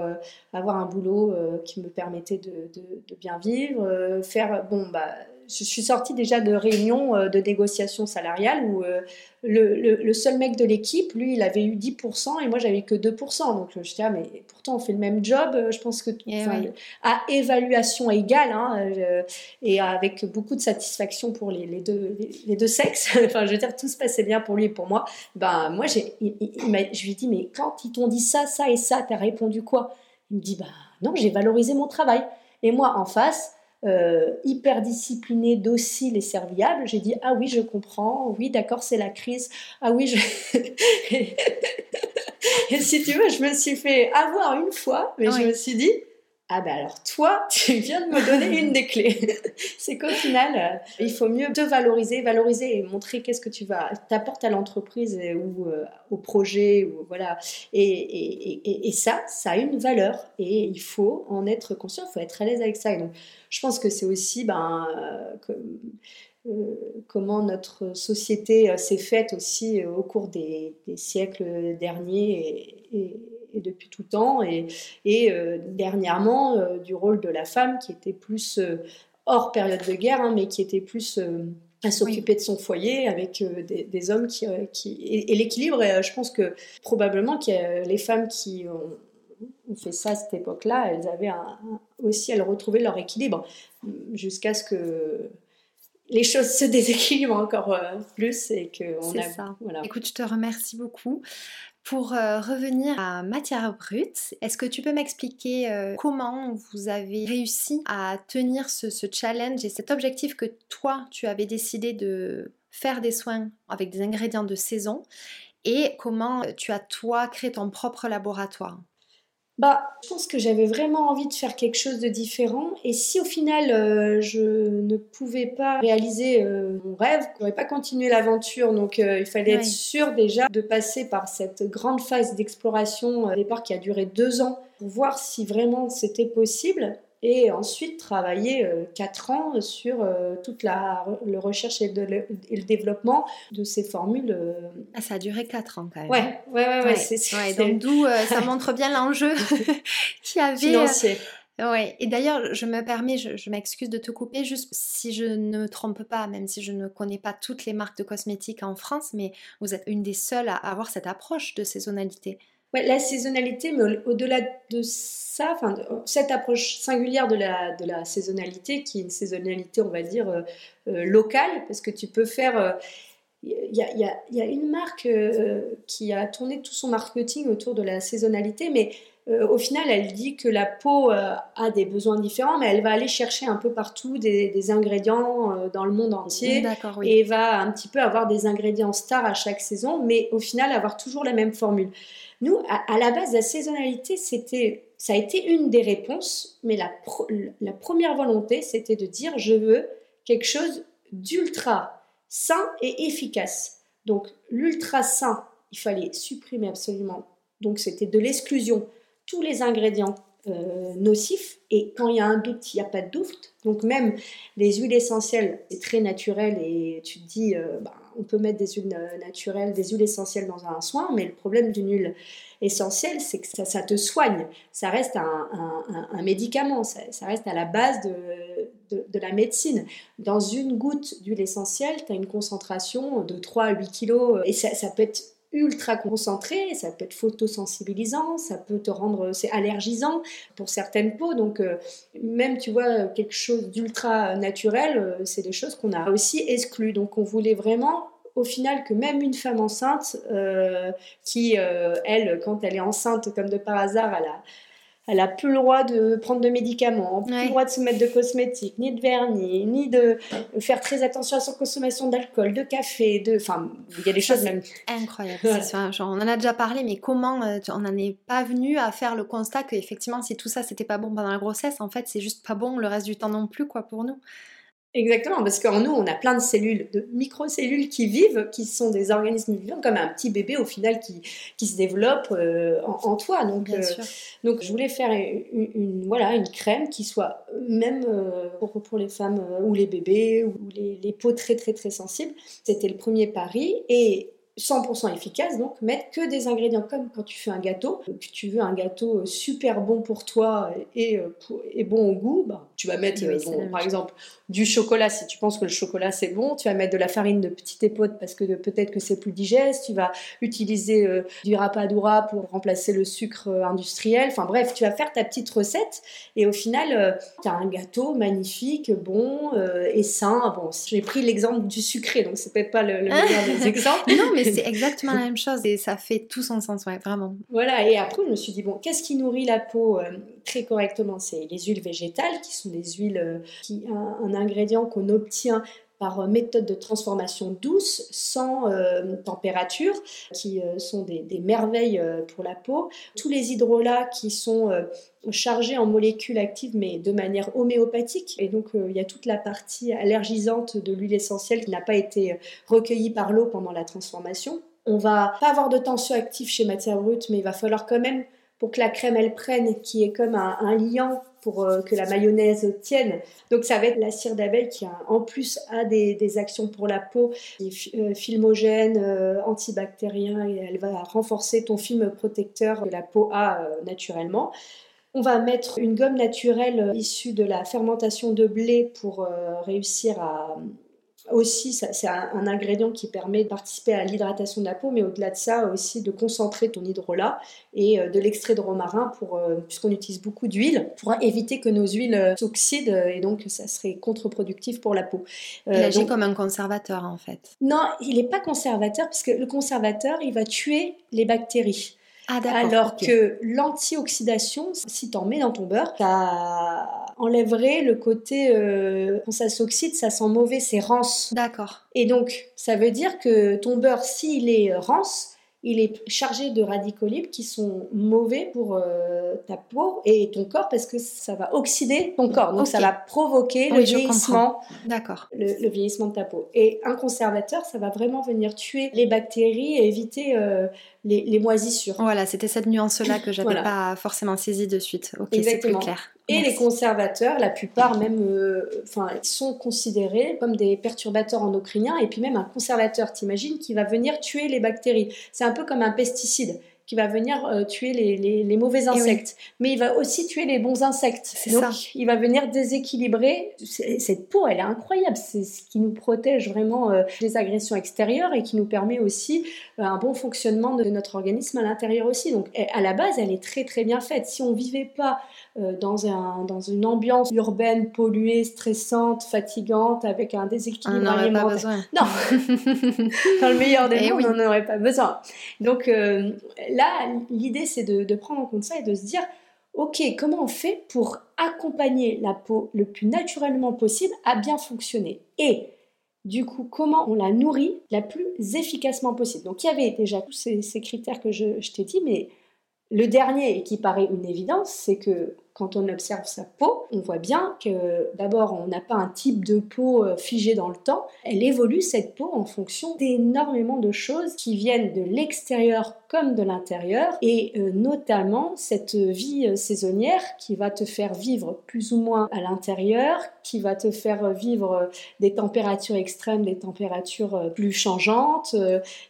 avoir un boulot qui me permettait de, de, de bien vivre, faire, bon, bah, je suis sortie déjà de réunions euh, de négociation salariale où euh, le, seul mec de l'équipe, lui, il avait eu 10% et moi, j'avais que 2%. Donc, je me suis ah, mais pourtant, on fait le même job. Euh, je pense que, eh à évaluation égale, hein, et avec beaucoup de satisfaction pour les, deux, les, deux sexes, [laughs] enfin, je veux dire, tout se passait bien pour lui et pour moi. Ben, moi, j'ai, je lui ai dit, mais quand ils t'ont dit ça, ça et ça, t'as répondu quoi? Il me dit, bah, non, j'ai valorisé mon travail. Et moi, en face, euh, hyper discipliné, docile et serviable, j'ai dit ah oui je comprends, oui d'accord c'est la crise, ah oui je... [laughs] et si tu veux je me suis fait avoir une fois, mais je me suis dit ah ben alors toi, [laughs] tu viens de me donner une des clés. [laughs] c'est qu'au final, euh, il faut mieux te valoriser, valoriser et montrer qu'est-ce que tu vas t'apportes à l'entreprise ou euh, au projet ou voilà. Et, ça, ça a une valeur et il faut en être conscient, il faut être à l'aise avec ça. je pense que c'est aussi ben, euh, comment notre société s'est faite aussi au cours des, des siècles derniers et et depuis tout temps, et, et euh, dernièrement euh, du rôle de la femme qui était plus euh, hors période de guerre, hein, mais qui était plus à s'occuper de son foyer avec des, hommes qui, qui et, l'équilibre je pense que probablement que les femmes qui ont, fait ça à cette époque-là elles avaient aussi elles retrouvaient leur équilibre jusqu'à ce que les choses se déséquilibrent encore plus et que on a ça. Voilà. Écoute, je te remercie beaucoup. Pour euh, revenir à matière brute, est-ce que tu peux m'expliquer euh, comment vous avez réussi à tenir ce, challenge et cet objectif que toi, tu avais décidé de faire des soins avec des ingrédients de saison et comment tu as toi créé ton propre laboratoire? Bah, je pense que j'avais vraiment envie de faire quelque chose de différent. Et si au final euh, je ne pouvais pas réaliser euh, mon rêve, je ne pourrais pas continuer l'aventure. Donc euh, il fallait être sûr déjà de passer par cette grande phase d'exploration au départ qui a duré deux ans pour voir si vraiment c'était possible et ensuite travailler euh, quatre ans sur euh, toute la le recherche et, le développement de ces formules. Euh. Ah, ça a duré quatre ans quand même. Ouais, ouais, ouais, ouais, c'est donc d'où ça [laughs] montre bien l'enjeu [laughs] qui avait. Financier. Ouais. Et d'ailleurs, je me permets, je, je m'excuse de te couper, juste si je ne me trompe pas, même si je ne connais pas toutes les marques de cosmétiques en France, mais vous êtes une des seules à avoir cette approche de saisonnalité. Ouais, la saisonnalité, mais au-delà de ça, enfin, cette approche singulière de la, de la saisonnalité, qui est une saisonnalité, on va dire, euh, euh, locale, parce que tu peux faire... Il euh, y, a, y, a, y, a, une marque qui a tourné tout son marketing autour de la saisonnalité, mais au final, elle dit que la peau a des besoins différents, mais elle va aller chercher un peu partout des, des ingrédients dans le monde entier oui. et va un petit peu avoir des ingrédients stars à chaque saison, mais au final avoir toujours la même formule. Nous, à, la base, la saisonnalité, c'était, ça a été une des réponses, mais la, la première volonté, c'était de dire je veux quelque chose d'ultra sain et efficace. Donc, l'ultra sain, il fallait supprimer absolument. Donc, c'était de l'exclusion. Tous les ingrédients euh, nocifs. Et quand il y a un doute, il n'y a pas de doute. Donc même les huiles essentielles, c'est très naturel et tu te dis, euh, bah, on peut mettre des huiles euh, naturelles, des huiles essentielles dans un soin, mais le problème d'une huile essentielle, c'est que ça, te soigne. Ça reste un, médicament, ça, reste à la base de, la médecine. Dans une goutte d'huile essentielle, tu as une concentration de 3 à 8 kilos et ça, ça peut être ultra concentré, ça peut être photosensibilisant, ça peut te rendre, c'est allergisant pour certaines peaux, donc euh, même tu vois quelque chose d'ultra naturel, euh, c'est des choses qu'on a aussi exclues, donc on voulait vraiment au final que même une femme enceinte euh, qui, elle, quand elle est enceinte comme de par hasard, elle a elle a plus le droit de prendre de médicaments, plus le droit de se mettre de cosmétiques, ni de vernis, ni de faire très attention à son consommation d'alcool, de café, de, enfin, il y a des choses même incroyables. on en a déjà parlé, mais comment euh, on n'en est pas venu à faire le constat qu'effectivement, si tout ça c'était pas bon pendant la grossesse, en fait, c'est juste pas bon le reste du temps non plus, quoi, pour nous. Exactement, parce qu'en nous, on a plein de cellules, de microcellules qui vivent, qui sont des organismes vivants, comme un petit bébé au final qui, qui se développe euh, en, toi. Donc, euh, donc, je voulais faire une, voilà, une crème qui soit même euh, pour, pour, les femmes ou les bébés ou les, les peaux très très très sensibles. C'était le premier pari. Et 100% efficace, donc mettre que des ingrédients. Comme quand tu fais un gâteau, que tu veux un gâteau super bon pour toi et, et bon au goût, bah, tu vas mettre par exemple du chocolat. Si tu penses que le chocolat c'est bon, tu vas mettre de la farine de petite épaule parce que peut-être que c'est plus digeste, tu vas utiliser euh, du rapadura pour remplacer le sucre euh, industriel, enfin bref, tu vas faire ta petite recette. Et au final euh, tu as un gâteau magnifique, bon et sain. Bon, j'ai pris l'exemple du sucré donc c'est peut-être pas le, meilleur des [laughs] exemples. non, mais [laughs] c'est exactement la même chose et ça fait tout son sens, ouais, vraiment. Voilà, et après je me suis dit bon, qu'est-ce qui nourrit la peau très correctement? C'est les huiles végétales qui sont des huiles qui un, un ingrédient qu'on obtient par méthode de transformation douce, sans température, qui sont des, des merveilles pour la peau. Tous les hydrolats qui sont chargés en molécules actives, mais de manière homéopathique. Et donc, il y a toute la partie allergisante de l'huile essentielle qui n'a pas été recueillie par l'eau pendant la transformation. On va pas avoir de tension active chez Matière Brute, mais il va falloir quand même, pour que la crème elle prenne, qui est comme un, liant pour euh, que la mayonnaise tienne. Donc ça va être la cire d'abeille qui en plus a des, actions pour la peau, est euh, filmogène, euh, antibactérien, et elle va renforcer ton film protecteur que la peau a naturellement. On va mettre une gomme naturelle issue de la fermentation de blé pour réussir à, aussi, c'est un, ingrédient qui permet de participer à l'hydratation de la peau, mais au-delà de ça, aussi de concentrer ton hydrolat et euh, de l'extrait de romarin, pour, euh, puisqu'on utilise beaucoup d'huile, pour éviter que nos huiles euh, s'oxydent et donc ça serait contre-productif pour la peau. il agit comme un conservateur en fait. Non, il n'est pas conservateur, puisque le conservateur, il va tuer les bactéries. Ah, Alors que l'antioxydation, si tu en mets dans ton beurre, ça enlèverait le côté euh, quand ça s'oxyde, ça sent mauvais, c'est rance. D'accord. Et donc, ça veut dire que ton beurre, s'il est rance, il est chargé de radicaux libres qui sont mauvais pour euh, ta peau et ton corps parce que ça va oxyder ton corps. Donc ça va provoquer le vieillissement. D'accord. Le, vieillissement de ta peau. Et un conservateur, ça va vraiment venir tuer les bactéries et éviter euh, les, moisissures. Voilà, c'était cette nuance-là que j'avais n'avais pas forcément saisie de suite. Ok, c'est plus clair. Et les conservateurs, la plupart même, euh, enfin, sont considérés comme des perturbateurs endocriniens. Et puis même un conservateur, t'imagines, qui va venir tuer les bactéries. C'est un peu comme un pesticide qui va venir euh, tuer les, les, mauvais insectes. Mais il va aussi tuer les bons insectes. Donc, ça. il va venir déséquilibrer. Cette peau, elle est incroyable. C'est ce qui nous protège vraiment euh, des agressions extérieures et qui nous permet aussi euh, un bon fonctionnement de notre organisme à l'intérieur aussi. Donc, à la base, elle est très très bien faite. Si on vivait pas dans, un, dans une ambiance urbaine polluée, stressante, fatigante, avec un déséquilibre on alimentaire. Pas besoin. Non, [laughs] dans le meilleur des eh mondes, on n'en aurait pas besoin. Donc là, l'idée, c'est de, prendre en compte ça et de se dire, ok, comment on fait pour accompagner la peau le plus naturellement possible à bien fonctionner? Et du coup, comment on la nourrit la plus efficacement possible? Donc, il y avait déjà tous ces, critères que je, je t'ai dit, mais le dernier, et qui paraît une évidence, c'est que quand on observe sa peau, on voit bien que d'abord, on n'a pas un type de peau euh, figé dans le temps. Elle évolue, cette peau, en fonction d'énormément de choses qui viennent de l'extérieur comme de l'intérieur, et euh, notamment cette vie euh, saisonnière qui va te faire vivre plus ou moins à l'intérieur, qui va te faire vivre des températures extrêmes, des températures plus changeantes,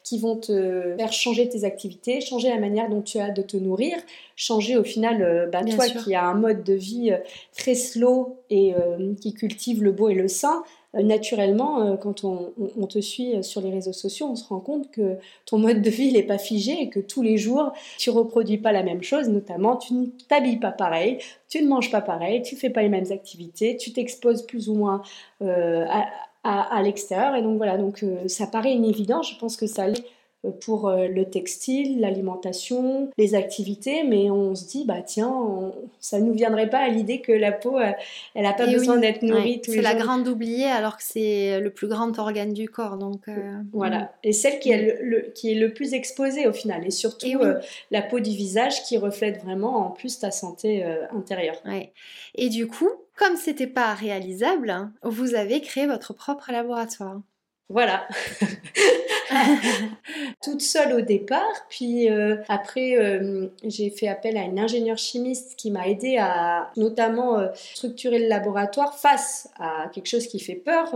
qui vont te faire changer tes activités, changer la manière dont tu as de te nourrir, changer au final, bah, toi qui as un mode de vie euh, très slow et euh, qui cultive le beau et le sain, euh, naturellement, quand on, te suit sur les réseaux sociaux, on se rend compte que ton mode de vie n'est pas figé et que tous les jours, tu reproduis pas la même chose, notamment tu ne t'habilles pas pareil, tu ne manges pas pareil, tu fais pas les mêmes activités, tu t'exposes plus ou moins à, à l'extérieur. Et donc voilà, donc ça paraît une évidence, je pense que ça allait pour euh, le textile, l'alimentation, les activités, mais on se dit, bah tiens, ça ne nous viendrait pas à l'idée que la peau, euh, elle n'a pas eh besoin d'être nourrie tous les jours. C'est la grande oubliée alors que c'est le plus grand organe du corps. Donc, euh, voilà, et celle qui est le, qui est le plus exposée au final, et surtout eh la peau du visage qui reflète vraiment en plus ta santé intérieure. Et du coup, comme c'était pas réalisable, hein, vous avez créé votre propre laboratoire. Voilà. [laughs] [laughs] Toute seule au départ, puis euh, après euh, j'ai fait appel à une ingénieure chimiste qui m'a aidé à notamment euh, structurer le laboratoire face à quelque chose qui fait peur,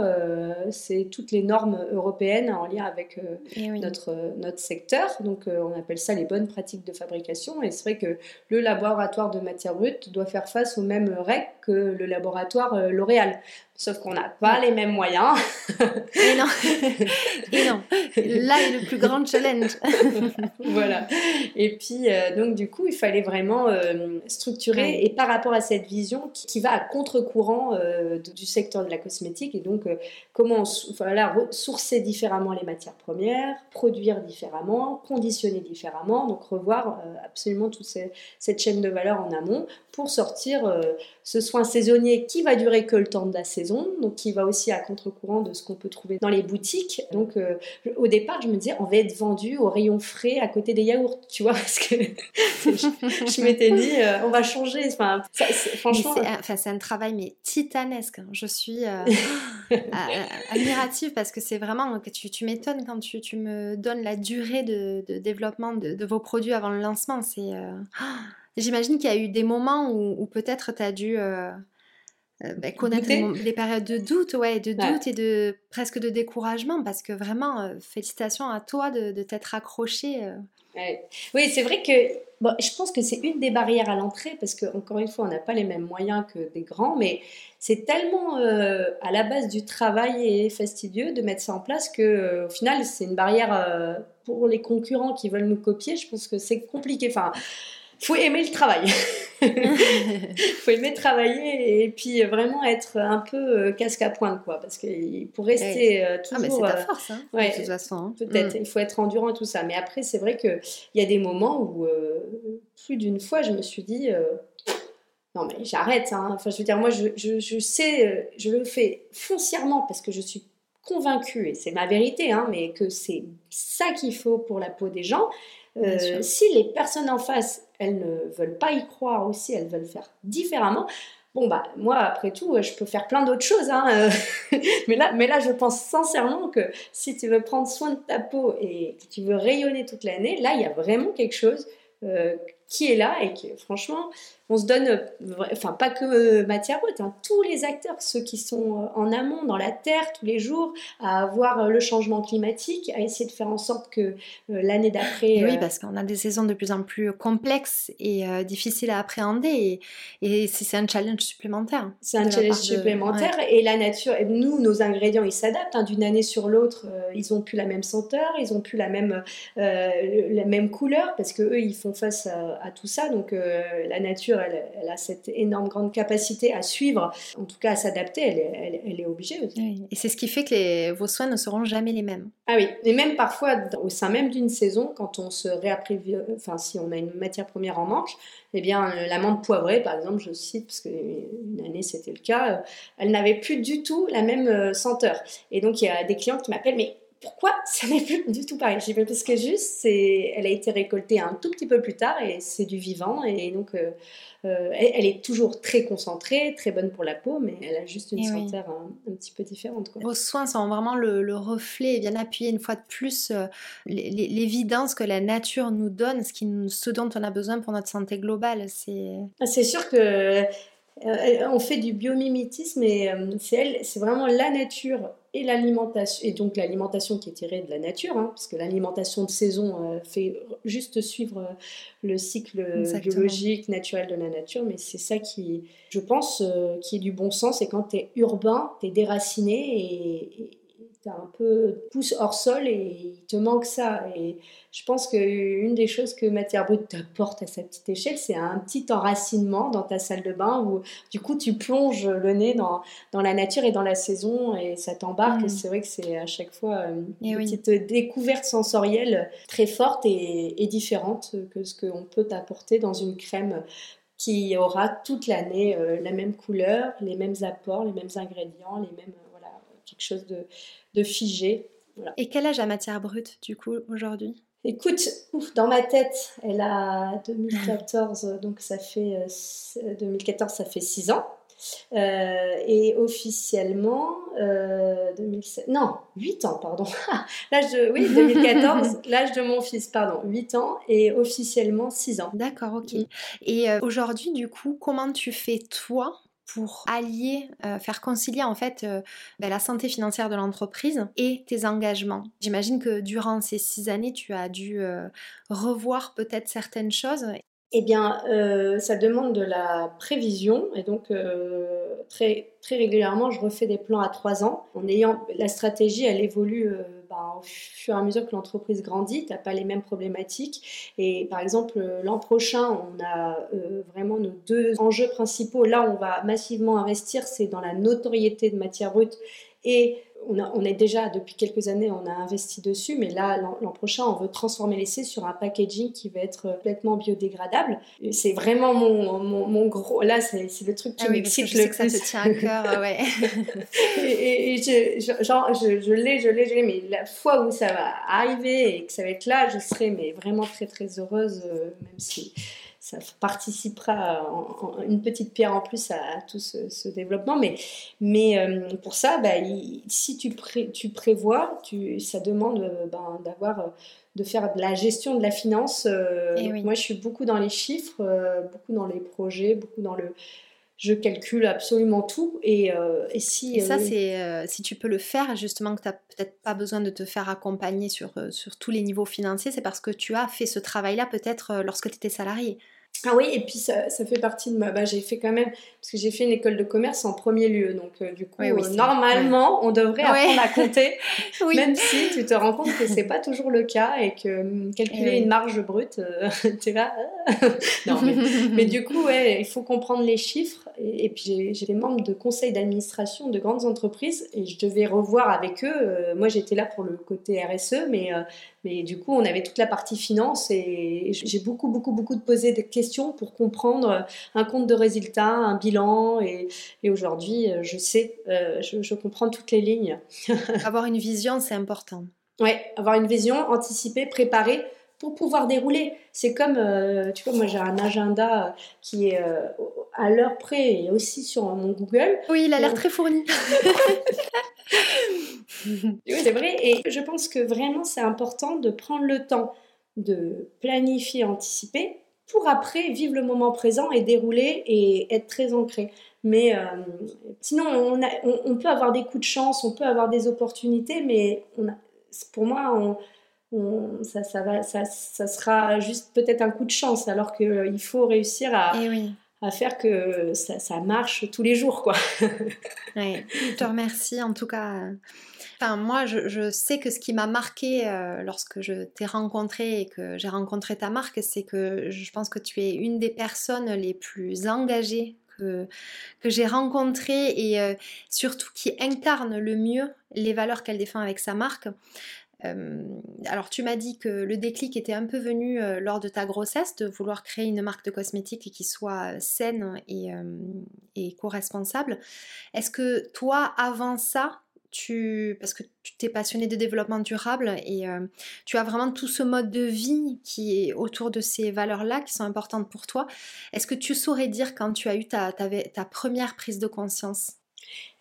c'est toutes les normes européennes en lien avec eh notre, notre secteur. Donc on appelle ça les bonnes pratiques de fabrication et c'est vrai que le laboratoire de matière brute doit faire face aux mêmes règles que le laboratoire L'Oréal. Sauf qu'on n'a pas les mêmes moyens. [laughs] Et non. Et non. Là est le plus grand challenge. [laughs] voilà. Et puis, euh, donc, du coup, il fallait vraiment euh, structurer et par rapport à cette vision qui, va à contre-courant euh, du secteur de la cosmétique et donc comment voilà, sourcer différemment les matières premières, produire différemment, conditionner différemment, donc revoir absolument toute cette chaîne de valeur en amont pour sortir ce soin saisonnier qui va durer que le temps de la saison, donc qui va aussi à contre-courant de ce qu'on peut trouver dans les boutiques. Donc euh, au départ, je me disais, on va être vendu au rayon frais à côté des yaourts, tu vois, [laughs] parce que je, m'étais dit, euh, on va changer. Enfin, franchement, c'est un travail mais titanesque. Hein. Je suis [laughs] admirative parce que c'est vraiment, tu, tu m'étonnes quand tu, tu, me donnes la durée de, développement de, vos produits avant le lancement. C'est J'imagine qu'il y a eu des moments où, peut-être tu as dû euh, euh, bah, connaître des, périodes de doute, ouais, de doute et de presque de découragement, parce que vraiment, euh, félicitations à toi de, t'être accroché. Oui, c'est vrai que bon, je pense que c'est une des barrières à l'entrée, parce qu'encore une fois, on n'a pas les mêmes moyens que des grands, mais c'est tellement à la base du travail et fastidieux de mettre ça en place que au final, c'est une barrière pour les concurrents qui veulent nous copier. Je pense que c'est compliqué. Enfin, faut aimer le travail. [laughs] faut aimer travailler et puis vraiment être un peu euh, casque à pointe, quoi. Parce que pour rester euh, toujours. Ah, mais c'est ta euh, force, hein, de toute façon. Hein. Peut-être. Mm. Il faut être endurant et tout ça. Mais après, c'est vrai qu'il y a des moments où, plus d'une fois, je me suis dit. non, mais j'arrête. Hein. Enfin, je veux dire, moi, je, je, je sais, je le fais foncièrement parce que je suis convaincue, et c'est ma vérité, hein, mais que c'est ça qu'il faut pour la peau des gens. Euh, si les personnes en face, elles ne veulent pas y croire aussi, elles veulent faire différemment, bon bah moi après tout je peux faire plein d'autres choses hein, [laughs] mais là mais là je pense sincèrement que si tu veux prendre soin de ta peau et que tu veux rayonner toute l'année là il y a vraiment quelque chose euh, qui est là et que franchement on se donne, enfin pas que euh, Matière Brute, hein, tous les acteurs, ceux qui sont euh, en amont, dans la terre tous les jours, à avoir euh, le changement climatique, à essayer de faire en sorte que l'année d'après... Oui, parce qu'on a des saisons de plus en plus complexes et difficiles à appréhender et, et c'est un challenge supplémentaire. C'est un challenge supplémentaire et la nature, et nous, nos ingrédients, ils s'adaptent hein, d'une année sur l'autre, ils ont plus la même senteur, ils ont plus la même, la même couleur parce que eux, ils font face à, à tout ça, donc la nature elle, a cette énorme grande capacité à suivre, en tout cas à s'adapter, elle, est obligée aussi. Et c'est ce qui fait que vos soins ne seront jamais les mêmes. Ah oui, et même parfois au sein même d'une saison, quand on se réapprévie, enfin si on a une matière première en manque, eh bien euh, l'amande poivrée, par exemple, je cite, parce qu'une année c'était le cas, euh, elle n'avait plus du tout la même euh, senteur. Et donc il y a des clients qui m'appellent, mais pourquoi ça n'est plus du tout pareil? Je dis parce que juste, c'est, elle a été récoltée un tout petit peu plus tard et c'est du vivant et donc euh, euh, elle, est toujours très concentrée, très bonne pour la peau, mais elle a juste une senteur un, petit peu différente. Vos soins sont vraiment le, reflet et bien appuyé une fois de plus euh, l'évidence que la nature nous donne, ce, qui, ce dont on a besoin pour notre santé globale. C'est, ah, c'est sûr que on fait du biomimétisme et c'est, c'est vraiment la nature et l'alimentation, et donc l'alimentation qui est tirée de la nature, hein, parce que l'alimentation de saison euh, fait juste suivre euh, le cycle biologique, naturel de la nature, mais c'est ça qui, je pense, euh, qui est du bon sens, et quand tu es urbain, tu es déraciné et un peu pousse hors sol et il te manque ça. Et je pense qu'une des choses que Matière Brute t'apporte à sa petite échelle, c'est un petit enracinement dans ta salle de bain où du coup tu plonges le nez dans, dans la nature et dans la saison et ça t'embarque. Mm. C'est vrai que c'est à chaque fois une eh petite découverte sensorielle très forte et, et différente que ce qu'on peut t'apporter dans une crème qui aura toute l'année euh, la même couleur, les mêmes apports, les mêmes ingrédients, les mêmes quelque chose de, de figé. Et quel âge a Matière Brute, du coup, aujourd'hui? Écoute, dans ma tête, elle a 2014, [laughs] donc ça fait 2014, euh, ça fait 6 ans. Euh, et officiellement, euh, 2007, non, 8 ans, pardon. [laughs] l'âge de, oui, 2014, [laughs] l'âge de mon fils, pardon, 8 ans et officiellement 6 ans. D'accord, ok. Et euh, aujourd'hui, du coup, comment tu fais toi pour allier, euh, faire concilier en fait euh, ben, la santé financière de l'entreprise et tes engagements. J'imagine que durant ces six années, tu as dû euh, revoir peut-être certaines choses eh bien, ça demande de la prévision et donc très, très régulièrement, je refais des plans à trois ans en ayant la stratégie, elle évolue euh, au fur et à mesure que l'entreprise grandit, tu n'as pas les mêmes problématiques et par exemple l'an prochain, on a vraiment nos deux enjeux principaux. Là, on va massivement investir, c'est dans la notoriété de matière brute et on, est déjà, depuis quelques années, on a investi dessus, mais là, l'an prochain, on veut transformer l'essai sur un packaging qui va être complètement biodégradable. C'est vraiment mon, mon, gros. Là, c'est le truc qui ah m'excite le plus. Que ça te tient à cœur, ouais. [laughs] et, je, genre, je, je l'ai, je l'ai, je l'ai, mais la fois où ça va arriver et que ça va être là, je serai mais vraiment très, très heureuse, euh, même si ça participera en, une petite pierre en plus à, tout ce, développement. Mais, mais euh, pour ça, bah, si tu, tu prévois, tu, ça demande euh, ben, d'avoir euh, de faire de la gestion de la finance. Eh moi, je suis beaucoup dans les chiffres, beaucoup dans les projets, beaucoup dans le. Je calcule absolument tout. Et, et si. Et ça, c'est si tu peux le faire, justement, que tu n'as peut-être pas besoin de te faire accompagner sur, sur tous les niveaux financiers, c'est parce que tu as fait ce travail-là peut-être lorsque tu étais salarié. Ah oui, et puis ça, ça fait partie de ma. Bah, j'ai fait quand même. Parce que j'ai fait une école de commerce en premier lieu. Donc, euh, du coup, euh, normalement, on devrait apprendre à compter. [laughs] Même si tu te rends compte que c'est pas toujours le cas et que hum, calculer une marge brute, euh, [laughs] tu es là. [laughs] non, mais, mais, du coup, ouais, il faut comprendre les chiffres. Et, puis, j'ai des membres de conseil d'administration de grandes entreprises et je devais revoir avec eux. moi, j'étais là pour le côté RSE, mais mais du coup, on avait toute la partie finance et j'ai beaucoup, beaucoup, beaucoup de posé des questions pour comprendre un compte de résultat, un bilan. Et, aujourd'hui, je sais, euh, je, comprends toutes les lignes. [laughs] avoir une vision, c'est important. Oui, avoir une vision, anticiper, préparer pour pouvoir dérouler. C'est comme, euh, tu vois, moi j'ai un agenda qui est à l'heure près et aussi sur mon Google. Oui, il a l'air très fourni. [laughs] [laughs] oui, c'est vrai. Et je pense que vraiment, c'est important de prendre le temps de planifier, anticiper, pour après vivre le moment présent et dérouler et être très ancré. Mais euh, sinon, on, on, peut avoir des coups de chance, on peut avoir des opportunités, mais on a, pour moi, on, ça, ça, va, ça, ça sera juste peut-être un coup de chance, alors qu'il faut réussir à, eh oui à faire que ça, ça, marche tous les jours, quoi. [laughs] ouais, je te remercie en tout cas. Enfin, moi, je, je sais que ce qui m'a marqué euh, lorsque je t'ai rencontré et que j'ai rencontré ta marque, c'est que je pense que tu es une des personnes les plus engagées que, que j'ai rencontrées et euh, surtout qui incarne le mieux les valeurs qu'elle défend avec sa marque alors tu m'as dit que le déclic était un peu venu lors de ta grossesse, de vouloir créer une marque de cosmétiques qui soit saine et, éco-responsable. Est-ce que toi, avant ça, tu, parce que tu t'es passionné de développement durable et tu as vraiment tout ce mode de vie qui est autour de ces valeurs-là qui sont importantes pour toi. Est-ce que tu saurais dire quand tu as eu ta première prise de conscience?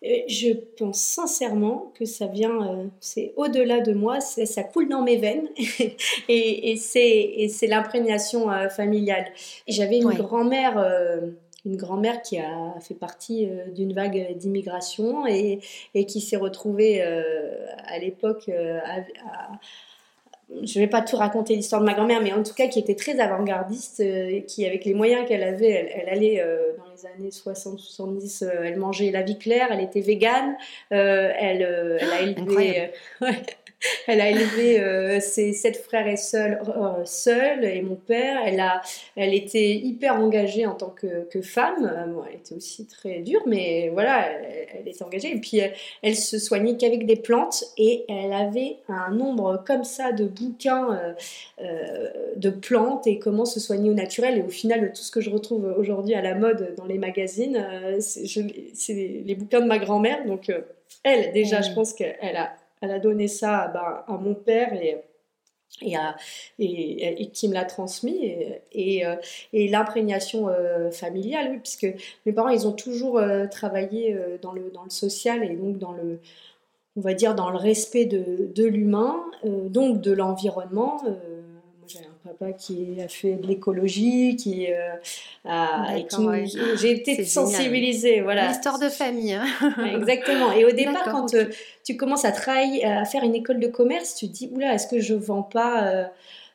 Je pense sincèrement que ça vient, euh, c'est au-delà de moi, ça coule dans mes veines [laughs] et, et c'est l'imprégnation euh, familiale. J'avais une grand-mère. Euh, une grand-mère qui a fait partie d'une vague d'immigration et, et, qui s'est retrouvée à l'époque à, je ne vais pas tout raconter l'histoire de ma grand-mère, mais en tout cas qui était très avant-gardiste, euh, qui avec les moyens qu'elle avait, elle, allait euh, dans les années 60-70, euh, elle mangeait la vie claire, elle était végane, elle, [laughs] elle, a élevé... Elle a élevé ses sept frères et sœurs euh, seule et mon père. Elle, a, elle était hyper engagée en tant que, femme. Elle était aussi très dure, mais voilà, elle, était engagée. Et puis, elle, se soignait qu'avec des plantes et elle avait un nombre comme ça de bouquins de plantes et comment se soigner au naturel. Et au final, tout ce que je retrouve aujourd'hui à la mode dans les magazines, c'est les bouquins de ma grand-mère. Donc, elle, déjà, je pense qu'elle a elle a donné ça ben, à mon père et, et, à, et, qui me l'a transmis. Et, et, euh, l'imprégnation euh, familiale, oui, puisque mes parents, ils ont toujours euh, travaillé dans, le, dans le social et donc dans le, on va dire, dans le respect de, de l'humain, donc de l'environnement papa qui a fait de l'écologie, qui euh, a. J'ai été sensibilisée. Voilà. L'histoire de famille. Hein. Exactement. Et au [laughs] départ, quand euh, tu commences à travailler, à faire une école de commerce, tu te dis oula, est-ce que je vends pas euh,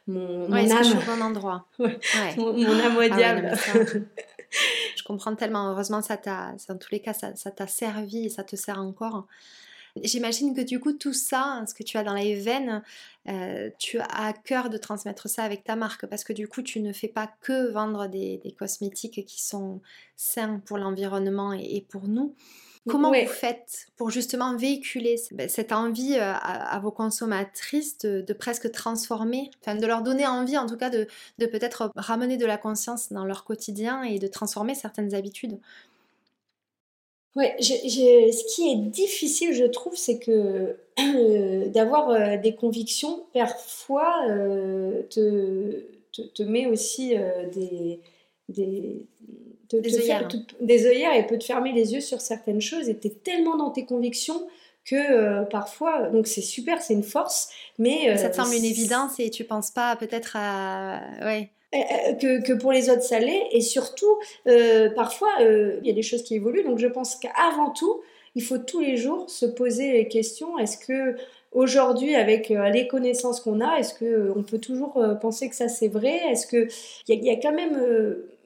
mon, mon âme? je bon endroit? [laughs] Mon, âme au ah diable. [laughs] je comprends tellement. Heureusement, ça t'a, dans tous les cas, ça t'a servi et ça te sert encore. J'imagine que du coup, tout ça, hein, ce que tu as dans les veines, euh, tu as à cœur de transmettre ça avec ta marque. Parce que du coup, tu ne fais pas que vendre des, cosmétiques qui sont sains pour l'environnement et, pour nous. Comment vous faites pour justement véhiculer ben, cette envie euh, à, vos consommatrices de, presque transformer, enfin de leur donner envie en tout cas de, peut-être ramener de la conscience dans leur quotidien et de transformer certaines habitudes? Oui, ce qui est difficile, je trouve, c'est que d'avoir euh, des convictions, parfois, te, te, met aussi des, des, des, œillères. des œillères et peut te fermer les yeux sur certaines choses et tu es tellement dans tes convictions que euh, parfois, donc c'est super, c'est une force, mais... Euh, ça te semble une évidence et tu penses pas peut-être à... Ouais. Eh, eh, que, pour les autres ça l'est. Et surtout euh, parfois il y a des choses qui évoluent. Donc je pense qu'avant tout il faut tous les jours se poser les questions. Est-ce que aujourd'hui avec les connaissances qu'on a est-ce que on peut toujours penser que ça c'est vrai? Est-ce que il y, y, a quand même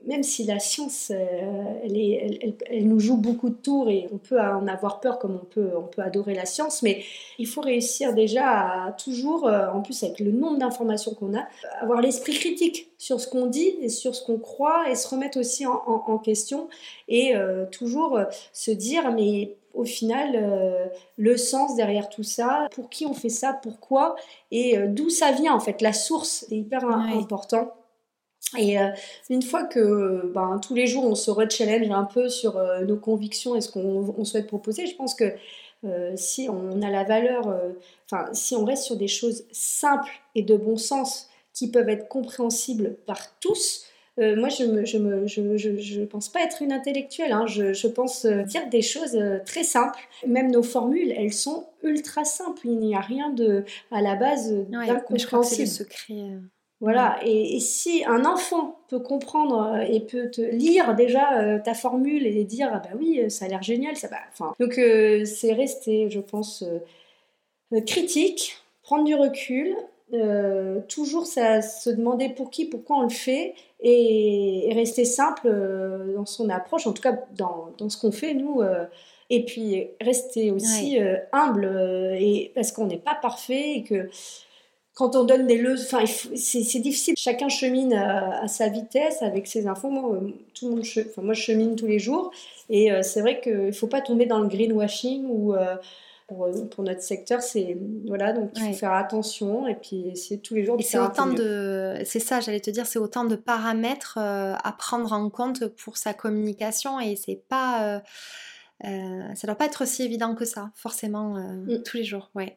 même si la science, euh, elle, nous joue beaucoup de tours et on peut en avoir peur comme on peut, on peut adorer la science, mais il faut réussir déjà à toujours, euh, en plus avec le nombre d'informations qu'on a, avoir l'esprit critique sur ce qu'on dit et sur ce qu'on croit et se remettre aussi en, question et euh, toujours se dire, mais au final, le sens derrière tout ça, pour qui on fait ça, pourquoi et d'où ça vient en fait, la source, c'est hyper important. Et euh, une fois que ben, tous les jours on se re-challenge un peu sur euh, nos convictions et ce qu'on souhaite proposer, je pense que euh, si on a la valeur, enfin si on reste sur des choses simples et de bon sens qui peuvent être compréhensibles par tous, moi je ne je me, je, je, pense pas être une intellectuelle, hein. je, pense dire des choses très simples. Même nos formules, elles sont ultra simples, il n'y a rien de, à la base d'incompréhensible. secret. Voilà, et, si un enfant peut comprendre euh, et peut te lire déjà euh, ta formule et dire ah bah oui, euh, ça a l'air génial, ça va. Enfin, donc c'est rester, je pense, critique, prendre du recul, toujours ça, se demander pour qui, pourquoi on le fait et, rester simple dans son approche, en tout cas dans, dans ce qu'on fait nous. et puis rester aussi humble et parce qu'on n'est pas parfait et que quand on donne des leçons, enfin, c'est difficile. Chacun chemine à, sa vitesse avec ses infos. Moi, euh, tout le monde, enfin, moi, je chemine tous les jours. Et euh, c'est vrai qu'il ne faut pas tomber dans le greenwashing ou euh, pour, pour, notre secteur, c'est voilà, donc il faut faire attention et puis essayer tous les jours de C'est autant de, c'est ça, j'allais te dire, c'est autant de paramètres à prendre en compte pour sa communication et c'est pas, ça doit pas être aussi évident que ça, forcément, mm. tous les jours, ouais.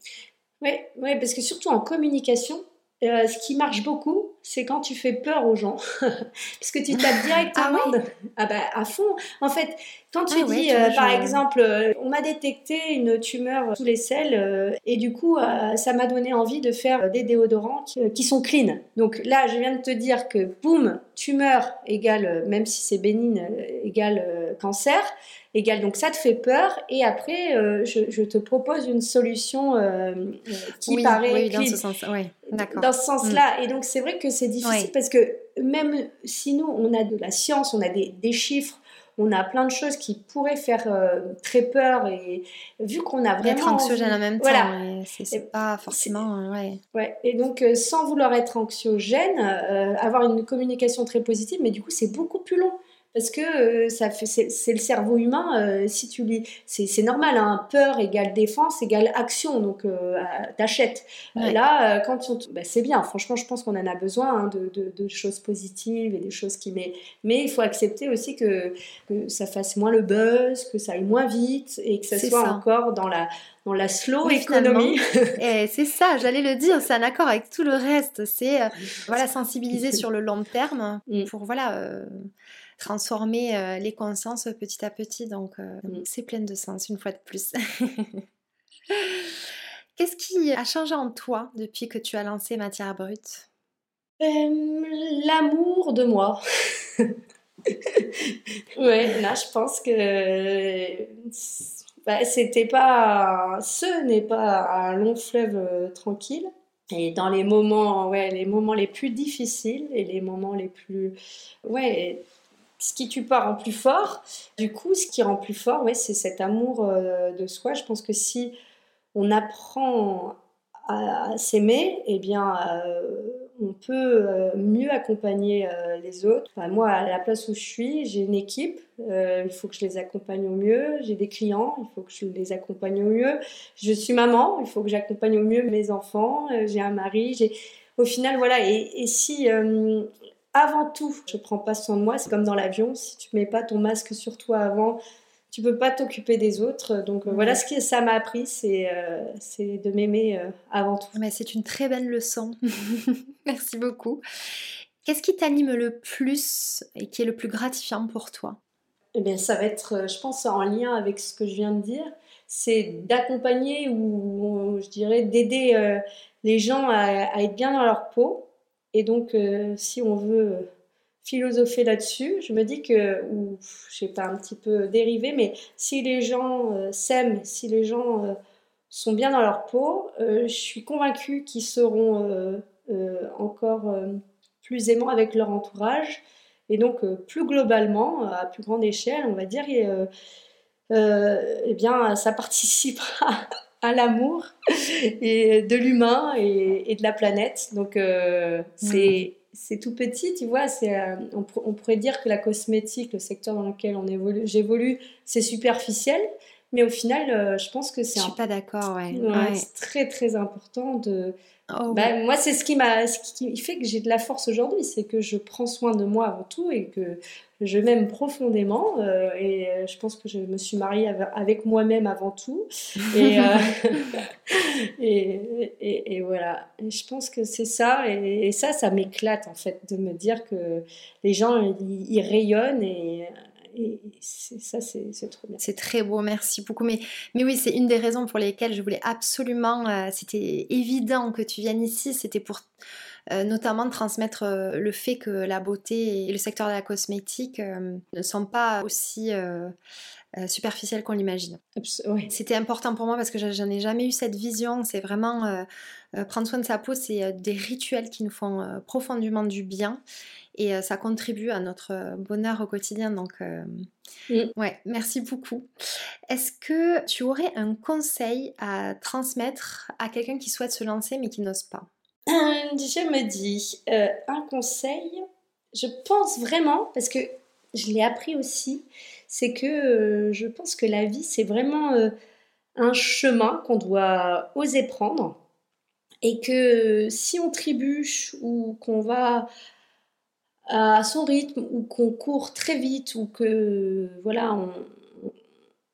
Oui, ouais, parce que surtout en communication, euh, ce qui marche beaucoup, c'est quand tu fais peur aux gens. [laughs] parce que tu tapes [laughs] directement ah, ah bah, à fond. En fait, quand tu ah dis, euh, par exemple, euh, on m'a détecté une tumeur sous les selles et du coup, ça m'a donné envie de faire des déodorants qui, sont clean. Donc là, je viens de te dire que, boum, tumeur égale, même si c'est bénigne, égale cancer égale. Donc ça te fait peur et après, euh, je, te propose une solution euh, euh, qui paraît oui, dans ce sens, dans ce sens-là. Mm. Et donc c'est vrai que c'est difficile parce que même si nous, on a de la science, on a des, des chiffres, on a plein de choses qui pourraient faire très peur et vu qu'on a vraiment être anxiogène en même temps voilà. c'est pas forcément ouais. ouais et donc sans vouloir être anxiogène avoir une communication très positive mais du coup c'est beaucoup plus long parce que euh, ça fait, c'est, le cerveau humain, euh, si tu lis, c'est, normal, hein, peur égale défense égale action, donc euh, t'achètes. là, quand bah, c'est bien, franchement, je pense qu'on en a besoin hein, de, choses positives et des choses qui. Mais, mais il faut accepter aussi que, ça fasse moins le buzz, que ça aille moins vite et que ça soit encore dans la, dans la slow économie. [laughs] et c'est ça, j'allais le dire, c'est un accord avec tout le reste. C'est voilà, sensibiliser sur le long terme mm. pour voilà transformer euh, les consciences petit à petit. Donc, euh, mm. c'est plein de sens, une fois de plus. [laughs] Qu'est-ce qui a changé en toi depuis que tu as lancé Matière Brute? Euh, L'amour de moi. [laughs] ouais, là, je pense que bah, c'était pas, ce n'est pas un long fleuve tranquille. Et dans les moments, ouais, les moments les plus difficiles et les moments les plus, ouais, ce qui tue pas rend plus fort. Du coup, ce qui rend plus fort, ouais, c'est cet amour euh, de soi. Je pense que si on apprend à, s'aimer, eh bien, euh, on peut euh, mieux accompagner les autres. moi, à la place où je suis, j'ai une équipe, il faut que je les accompagne au mieux. J'ai des clients, il faut que je les accompagne au mieux. Je suis maman, il faut que j'accompagne au mieux mes enfants. j'ai un mari, j'ai... Au final, voilà. Et si avant tout, je prends pas soin de moi, c'est comme dans l'avion, si tu mets pas ton masque sur toi avant, tu peux pas t'occuper des autres. Donc euh, voilà ce que ça m'a appris, c'est euh, de m'aimer euh, avant tout. Mais c'est une très belle leçon. [laughs] Merci beaucoup. Qu'est-ce qui t'anime le plus et qui est le plus gratifiant pour toi? Eh bien, ça va être, je pense, en lien avec ce que je viens de dire. C'est d'accompagner ou, je dirais, d'aider les gens à, à, être bien dans leur peau. Et donc, si on veut philosopher là-dessus. Je me dis que, ou je sais pas, un petit peu dérivé, mais si les gens euh, s'aiment, si les gens euh, sont bien dans leur peau, euh, je suis convaincue qu'ils seront encore plus aimants avec leur entourage. Et donc, plus globalement, à plus grande échelle, on va dire, et, eh bien, ça [laughs] participera à l'amour et de l'humain et, de la planète. Donc, c'est c'est tout petit, tu vois. C'est, euh, on, pourrait dire que la cosmétique, le secteur dans lequel on évolue, j'évolue, c'est superficiel. Mais au final, euh, je pense que c'est. Je suis pas d'accord, ouais. C'est très très important de. Oh, bah, moi, c'est ce qui m'a, ce qui fait que j'ai de la force aujourd'hui, c'est que je prends soin de moi avant tout et que je m'aime profondément euh, et euh, je pense que je me suis mariée avec moi-même avant tout. [laughs] Et, euh, [laughs] et, et, voilà, je pense que c'est ça. Et, ça, ça m'éclate en fait de me dire que les gens, ils, rayonnent et, ça, c'est trop bien. C'est très beau, merci beaucoup. Mais, mais oui, c'est une des raisons pour lesquelles je voulais absolument, c'était évident que tu viennes ici, c'était pour euh, notamment transmettre euh, le fait que la beauté et le secteur de la cosmétique euh, ne sont pas aussi superficiels qu'on l'imagine. C'était important pour moi parce que j'en ai jamais eu cette vision. C'est vraiment prendre soin de sa peau, c'est des rituels qui nous font profondément du bien et ça contribue à notre bonheur au quotidien. Donc, ouais, merci beaucoup. Est-ce que tu aurais un conseil à transmettre à quelqu'un qui souhaite se lancer mais qui n'ose pas? Je me dis, euh, un conseil, je pense vraiment, parce que je l'ai appris aussi, c'est que euh, je pense que la vie, c'est vraiment euh, un chemin qu'on doit oser prendre. Et que si on trébuche ou qu'on va à son rythme ou qu'on court très vite ou que voilà,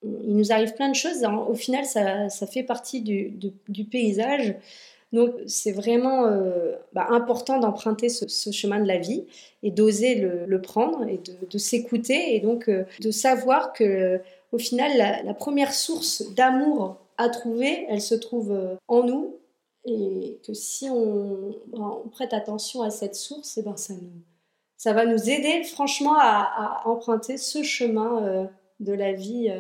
il nous arrive plein de choses, hein, au final, ça, fait partie du, du paysage. Donc c'est vraiment euh, bah, important d'emprunter ce, chemin de la vie et d'oser le, prendre et de, s'écouter et donc euh, de savoir que au final la, première source d'amour à trouver, elle se trouve euh, en nous et que si on, bah, prête attention à cette source, et eh ben ça, nous, ça va nous aider franchement à, à emprunter ce chemin de la vie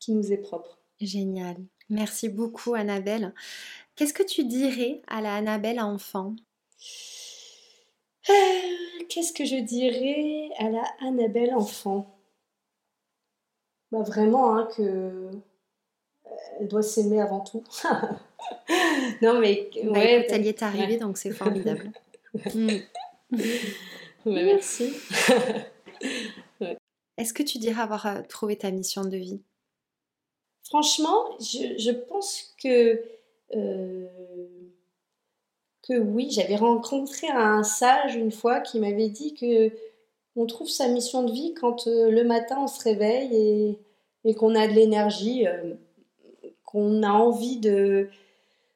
qui nous est propre. Génial. Merci beaucoup Annabelle. Qu'est-ce que tu dirais à la Annabelle enfant? Euh, Qu'est-ce que je dirais à la Annabelle enfant? Bah Vraiment hein, que euh, elle doit s'aimer avant tout. [laughs] non mais bah, ouais, elle y est arrivée donc c'est formidable. [laughs] Mm. Merci. [laughs] Est-ce que tu dirais avoir euh, trouvé ta mission de vie? Franchement, je, je pense que euh, que oui, j'avais rencontré un sage une fois qui m'avait dit que on trouve sa mission de vie quand euh, le matin on se réveille et, qu'on a de l'énergie, euh, qu'on a envie de,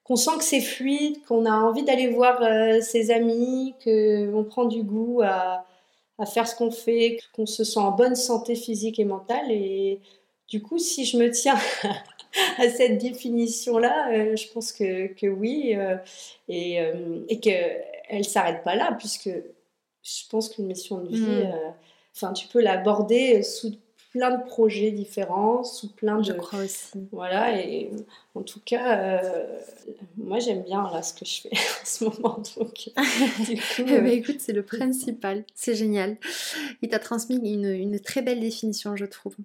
qu'on sent que c'est fluide, qu'on a envie d'aller voir ses amis, qu'on prend du goût à, à faire ce qu'on fait, qu'on se sent en bonne santé physique et mentale. Et du coup, si je me tiens [laughs] à cette définition-là, euh, je pense que, que oui, euh, et, euh, et qu'elle ne s'arrête pas là, puisque je pense qu'une mission de vie, mm. enfin, tu peux l'aborder sous plein de projets différents, sous plein de... Je crois aussi. Voilà, et en tout cas, moi j'aime bien là ce que je fais [laughs] en ce moment. Donc, [laughs] du coup, eh ben, écoute, c'est le principal, c'est génial. Il t'a transmis une, une très belle définition, je trouve.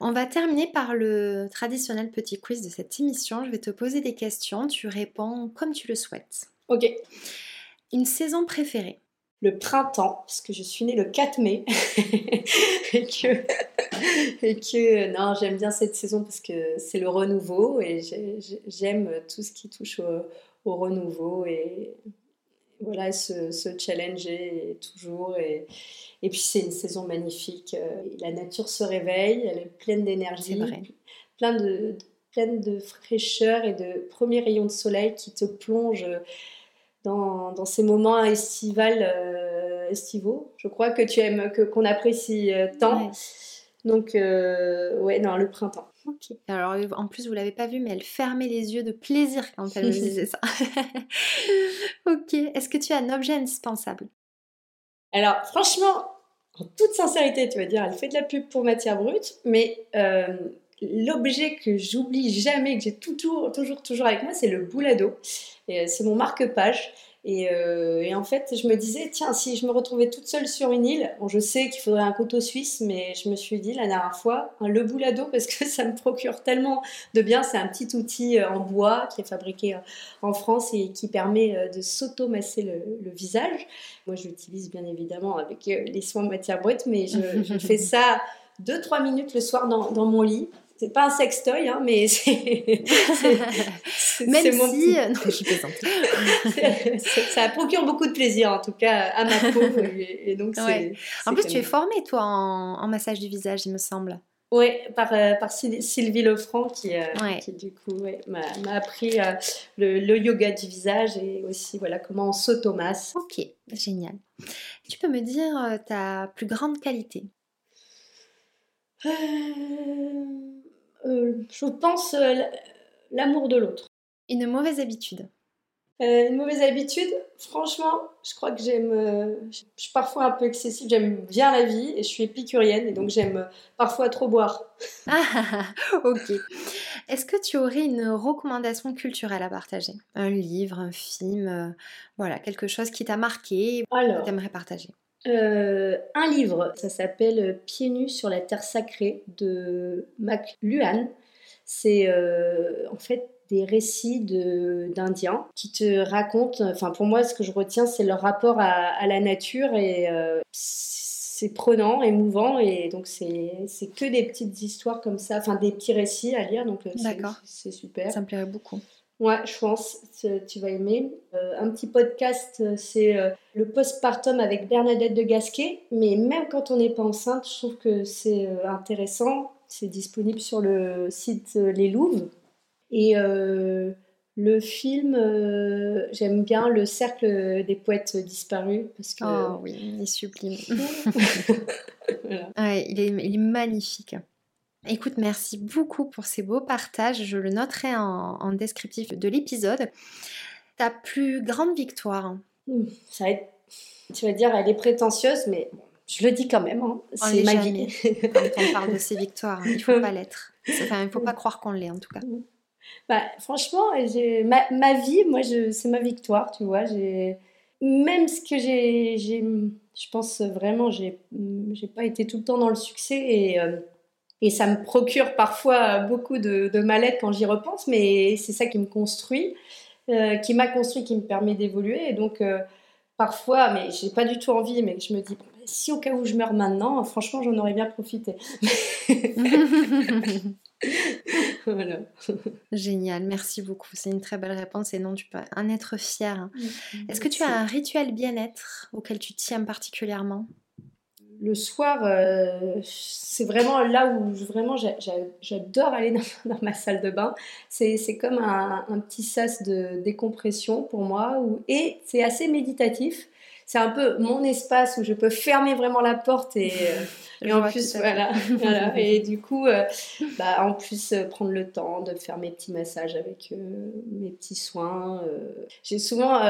On va terminer par le traditionnel petit quiz de cette émission. Je vais te poser des questions, tu réponds comme tu le souhaites. Ok. Une saison préférée le printemps, parce que je suis née le 4 mai, [laughs] et, que, et que non, j'aime bien cette saison parce que c'est le renouveau, et j'aime tout ce qui touche au, renouveau, et voilà, se, se challenger toujours, et, et puis c'est une saison magnifique, la nature se réveille, elle est pleine d'énergie, plein de, pleine de fraîcheur et de premiers rayons de soleil qui te plongent dans, dans ces moments estivales, euh, estivaux. Je crois que tu aimes, que, qu'on apprécie euh, tant. Donc, euh, ouais, dans le printemps. Ok. Alors, en plus, vous l'avez pas vu, mais elle fermait les yeux de plaisir quand elle me [laughs] disait ça. [laughs] ok. Est-ce que tu as un objet indispensable? Alors, franchement, en toute sincérité, tu vas dire, elle fait de la pub pour matière brute, mais l'objet que j'oublie jamais, que j'ai toujours, toujours, toujours avec moi, c'est le boulado. Euh, c'est mon marque-page. Euh, et, en fait, je me disais, tiens, si je me retrouvais toute seule sur une île, bon, je sais qu'il faudrait un couteau suisse, mais je me suis dit la dernière fois, un le boulado, parce que [laughs] ça me procure tellement de bien. C'est un petit outil euh, en bois qui est fabriqué en France et qui permet de s'automasser le, le visage. Moi, je l'utilise bien évidemment avec les soins de matière brute, mais je, je fais [laughs] ça 2-3 minutes le soir dans, dans mon lit c'est pas un sextoy, hein, mais c'est. Même si. Euh, non, je plaisante. ça procure beaucoup de plaisir, en tout cas, à ma peau. Et, donc. En plus, tu es formée, toi, en, massage du visage, il me semble. Oui, par, euh, par Sylvie Lefranc qui, euh, qui du coup m'a appris le, le, yoga du visage et aussi voilà comment on s'automasse. Ok, génial. Tu peux me dire ta plus grande qualité? Je pense, euh, l'amour de l'autre. Une mauvaise habitude euh, Une mauvaise habitude, franchement, je crois que j'aime. je suis parfois un peu excessive, j'aime bien la vie et je suis épicurienne et donc j'aime parfois trop boire. Ah, ok. Est-ce que tu aurais une recommandation culturelle à partager? Un livre, un film, voilà, quelque chose qui t'a marqué, que tu aimerais partager? Euh, un livre, ça s'appelle Pieds nus sur la terre sacrée de McLuhan. C'est euh, en fait des récits d'Indiens qui te racontent, enfin pour moi ce que je retiens c'est leur rapport à, la nature et euh, c'est prenant, émouvant et donc c'est que des petites histoires comme ça, enfin des petits récits à lire donc c'est super. Ça me plairait beaucoup. Ouais, je pense, tu vas aimer. Euh, un petit podcast, euh, c'est euh, le postpartum avec Bernadette de Gasquet. Mais même quand on n'est pas enceinte, je trouve que c'est intéressant. C'est disponible sur le site Les Louves. Et le film, j'aime bien Le Cercle des poètes disparus. Parce que... Oh oui, il est sublime. [laughs] il, est, il est magnifique. Écoute, merci beaucoup pour ces beaux partages. Je le noterai en, descriptif de l'épisode. Ta plus grande victoire Ça va être, tu vas dire, elle est prétentieuse, mais je le dis quand même. Hein. C'est ma vie. Quand on parle de ces victoires, il ne faut [laughs] pas l'être. Enfin, il ne faut pas croire qu'on l'est, en tout cas. Bah, franchement, ma, ma, vie, moi, c'est ma victoire, tu vois. Même ce que j'ai, je pense vraiment, j'ai pas été tout le temps dans le succès et. Euh, et ça me procure parfois beaucoup de, de mal-être quand j'y repense, mais c'est ça qui me construit, euh, qui m'a construit, qui me permet d'évoluer. Et donc, euh, parfois, mais j'ai pas du tout envie, mais je me dis, si au cas où je meurs maintenant, franchement, j'en aurais bien profité. [laughs] voilà. Génial, merci beaucoup. C'est une très belle réponse et non, tu peux en être fier. Hein. Est-ce que tu as un rituel bien-être auquel tu tiens particulièrement? Le soir, euh, c'est vraiment là où vraiment j'adore aller [laughs] dans, ma salle de bain. C'est comme un, petit sas de décompression pour moi et c'est assez méditatif c'est un peu mon espace où je peux fermer vraiment la porte et, [laughs] euh, en plus voilà, [laughs] [laughs] et du coup euh, bah, en plus euh, prendre le temps de faire mes petits massages avec mes petits soins j'ai souvent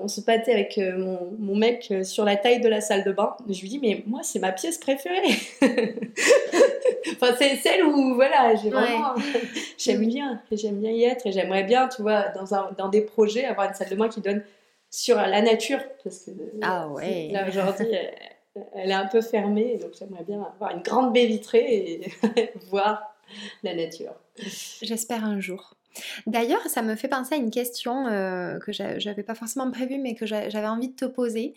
on, se pâtait avec mon, mon, mec sur la taille de la salle de bain. Je lui dis mais moi c'est ma pièce préférée. Enfin c'est celle où voilà j'ai vraiment j'aime bien j'aime bien y être et j'aimerais bien tu vois dans, un, dans des projets avoir une salle de bain qui donne sur la nature, parce que ah ouais. là aujourd'hui, elle, est un peu fermée, donc j'aimerais bien avoir une grande baie vitrée et [laughs] voir la nature. J'espère un jour. D'ailleurs, ça me fait penser à une question euh, que j'avais pas forcément prévue, mais que j'avais envie de te poser.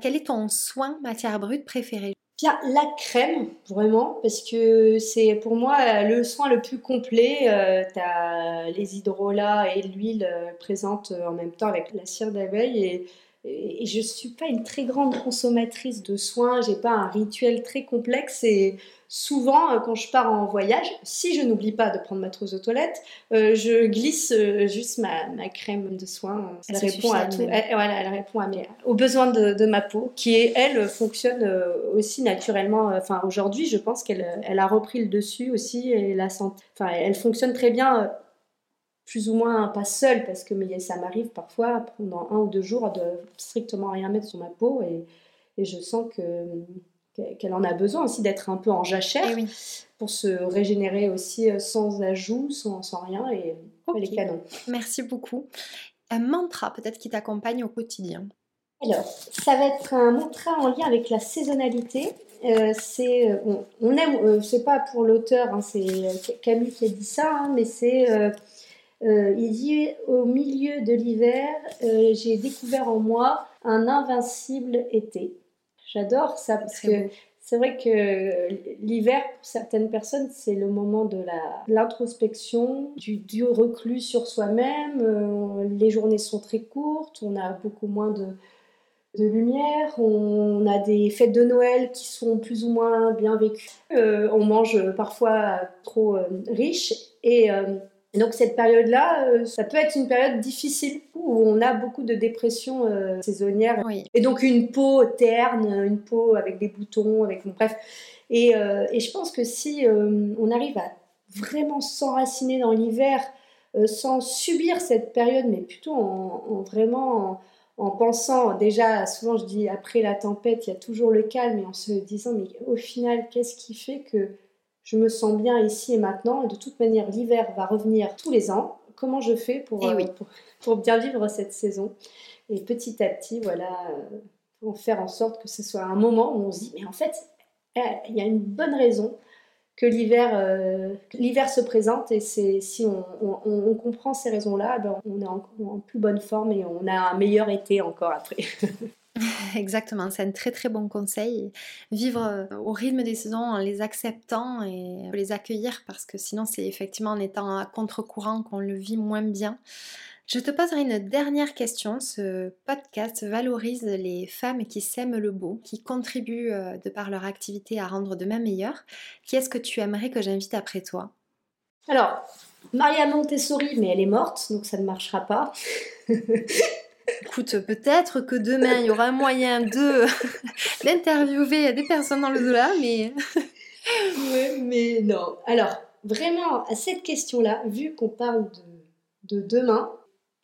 Quel est ton soin matière brute préféré La crème, vraiment, parce que c'est pour moi le soin le plus complet. Euh, tu as les hydrolats et l'huile euh, présentes en même temps avec la cire d'abeille et et je suis pas une très grande consommatrice de soins, j'ai pas un rituel très complexe et souvent euh, quand je pars en voyage, si je n'oublie pas de prendre ma trousse de toilette, euh, je glisse euh, juste ma, ma, crème de soin. Elle, répond à tout, elle, voilà, elle répond à mes, aux besoins de, de, ma peau, qui elle fonctionne aussi naturellement. Enfin aujourd'hui, je pense qu'elle elle a repris le dessus aussi et la santé. Enfin, elle fonctionne très bien plus ou moins pas seule, parce que mais ça m'arrive parfois pendant un ou deux jours de strictement rien mettre sur ma peau et, et je sens que qu'elle en a besoin aussi d'être un peu en jachère eh pour se régénérer aussi euh, sans ajout, sans, sans rien et elle est canon. Merci beaucoup. Un mantra peut-être qui t'accompagne au quotidien? Alors, ça va être un mantra en lien avec la saisonnalité. Euh, c'est euh, on, aime, c'est pas pour l'auteur, hein, c'est Camille qui a dit ça, hein, mais c'est euh, il dit au milieu de l'hiver, euh, j'ai découvert en moi un invincible été. J'adore ça parce que c'est vrai que l'hiver, pour certaines personnes, c'est le moment de l'introspection, du, du, reclus sur soi-même. Euh, les journées sont très courtes, on a beaucoup moins de, de lumière, on a des fêtes de Noël qui sont plus ou moins bien vécues, on mange parfois trop riche et donc cette période-là, euh, ça peut être une période difficile où on a beaucoup de dépression euh, saisonnière et donc une peau terne, une peau avec des boutons, avec bref. Et, euh, et je pense que si on arrive à vraiment s'enraciner dans l'hiver sans subir cette période, mais plutôt en, vraiment en, en, pensant déjà, souvent je dis après la tempête, il y a toujours le calme, et en se disant mais au final, qu'est-ce qui fait que je me sens bien ici et maintenant. Et de toute manière, l'hiver va revenir tous les ans. Comment je fais pour, eh euh, pour, bien vivre cette saison? Et petit à petit, voilà, euh, pour faire en sorte que ce soit un moment où on se dit, mais en fait, eh, il y a une bonne raison que l'hiver euh, l'hiver se présente et c'est si on, on, comprend ces raisons-là, ben on est en, en, plus bonne forme et on a un meilleur été encore après. [laughs] [laughs] Exactement, c'est un très très bon conseil. Vivre euh, au rythme des saisons en les acceptant et les accueillir parce que sinon c'est effectivement en étant à contre-courant qu'on le vit moins bien. Je te poserai une dernière question. Ce podcast valorise les femmes qui s'aiment le beau, qui contribuent euh, de par leur activité à rendre demain meilleur. Qui est-ce que tu aimerais que j'invite après toi? Alors, Maria Montessori, mais elle est morte, donc ça ne marchera pas. [laughs] Écoute, peut-être que demain il y aura moyen de [laughs] d'interviewer des personnes dans le delà, mais. [laughs] mais non. Alors, vraiment, à cette question-là, vu qu'on parle de, de demain,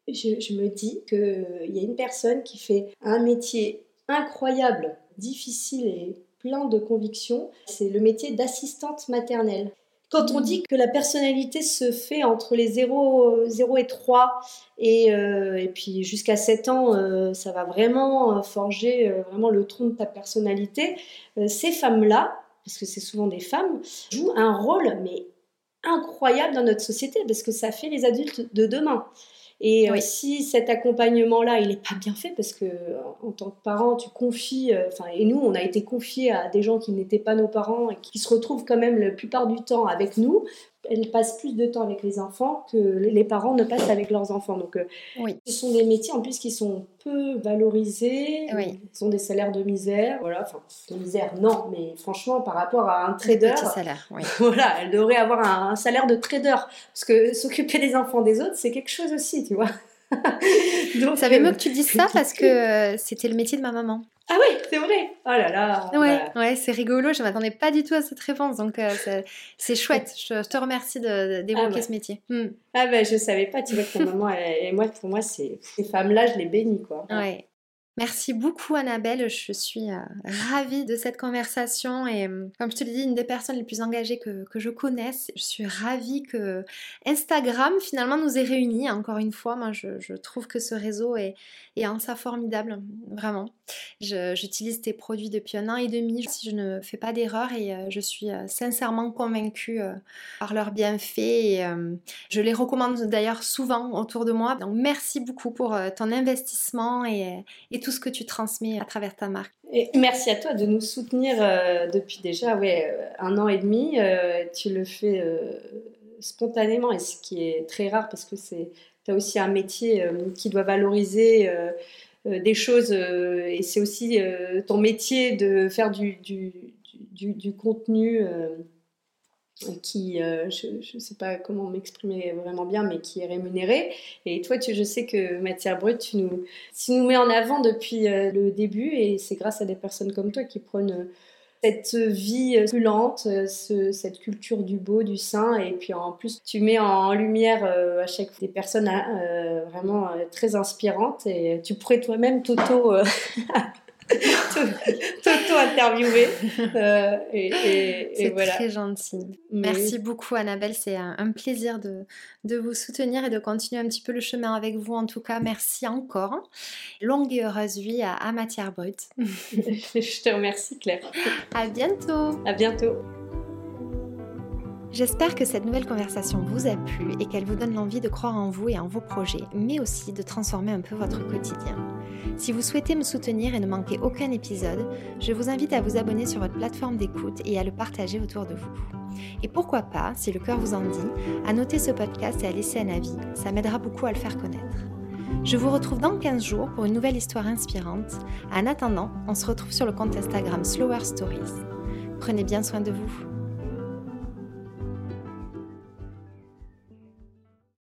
je, je, me dis qu'il y a une personne qui fait un métier incroyable, difficile et plein de convictions. C'est le métier d'assistante maternelle. Quand on dit que la personnalité se fait entre les 0, 0 et 3 et, euh, et puis jusqu'à 7 ans, euh, ça va vraiment euh, forger vraiment le tronc de ta personnalité, ces femmes-là, parce que c'est souvent des femmes, jouent un rôle mais incroyable dans notre société parce que ça fait les adultes de demain. Et euh, si cet accompagnement-là, il n'est pas bien fait, parce que en tant que parent, tu confies, euh, enfin, et nous, on a été confiés à des gens qui n'étaient pas nos parents et qui se retrouvent quand même la plupart du temps avec nous, elles passent plus de temps avec les enfants que les parents ne passent avec leurs enfants. Donc, euh, ce sont des métiers en plus qui sont peu valorisés, oui. ils ont des salaires de misère. Voilà, enfin, de misère, non, mais franchement, par rapport à un trader, salaire, oui. [laughs] voilà, elle devrait avoir un, salaire de trader. Parce que s'occuper des enfants des autres, c'est quelque chose aussi, tu vois. [laughs] Donc, ça fait mieux que tu dises ça parce que c'était le métier de ma maman. Ah oui, c'est vrai. Oh là là. Ouais, ouais c'est rigolo. Je m'attendais pas du tout à cette réponse, donc euh, c'est chouette. Je, te remercie d'évoquer de, ah ce métier. Hmm. Ah ben je savais pas. Tu vois que maman et moi, pour moi, ces femmes-là, je les bénis quoi. Ouais. Merci beaucoup Annabelle, je suis euh, ravie de cette conversation et euh, comme je te l'ai dit, une des personnes les plus engagées que, je connaisse. Je suis ravie que Instagram finalement nous ait réunis. Encore une fois, moi je, trouve que ce réseau est, est en ça formidable, vraiment. J'utilise tes produits depuis un an et demi, si je ne fais pas d'erreur et euh, je suis sincèrement convaincue par leurs bienfaits et je les recommande d'ailleurs souvent autour de moi. Donc merci beaucoup pour ton investissement et, et tout ce que tu transmets à travers ta marque. Merci à toi de nous soutenir euh, depuis déjà ouais, euh, un an et demi. Euh, tu le fais spontanément et ce qui est très rare parce que tu as aussi un métier qui doit valoriser des choses et c'est aussi ton métier de faire du contenu qui, euh, je ne sais pas comment m'exprimer vraiment bien, mais qui est rémunéré. Et toi, tu, je sais que Matière Brute, tu nous, tu nous mets en avant depuis euh, le début, et c'est grâce à des personnes comme toi qui prennent euh, cette vie plus cette culture du beau, du sain, et puis en plus tu mets en lumière à chaque fois des personnes hein, vraiment très inspirantes, et tu pourrais toi-même Toto [laughs] [laughs] Toto-interviewé. Euh, et, c'est très gentil. Merci beaucoup, Annabelle. C'est un, plaisir de, de, vous soutenir et de continuer un petit peu le chemin avec vous. En tout cas, merci encore. Longue et heureuse vie à, à Matière Brute. [laughs] Je te remercie, Claire. À bientôt. À bientôt. J'espère que cette nouvelle conversation vous a plu et qu'elle vous donne l'envie de croire en vous et en vos projets, mais aussi de transformer un peu votre quotidien. Si vous souhaitez me soutenir et ne manquer aucun épisode, je vous invite à vous abonner sur votre plateforme d'écoute et à le partager autour de vous. Et pourquoi pas, si le cœur vous en dit, à noter ce podcast et à laisser un avis, ça m'aidera beaucoup à le faire connaître. Je vous retrouve dans 15 jours pour une nouvelle histoire inspirante. En attendant, on se retrouve sur le compte Instagram Slower Stories. Prenez bien soin de vous.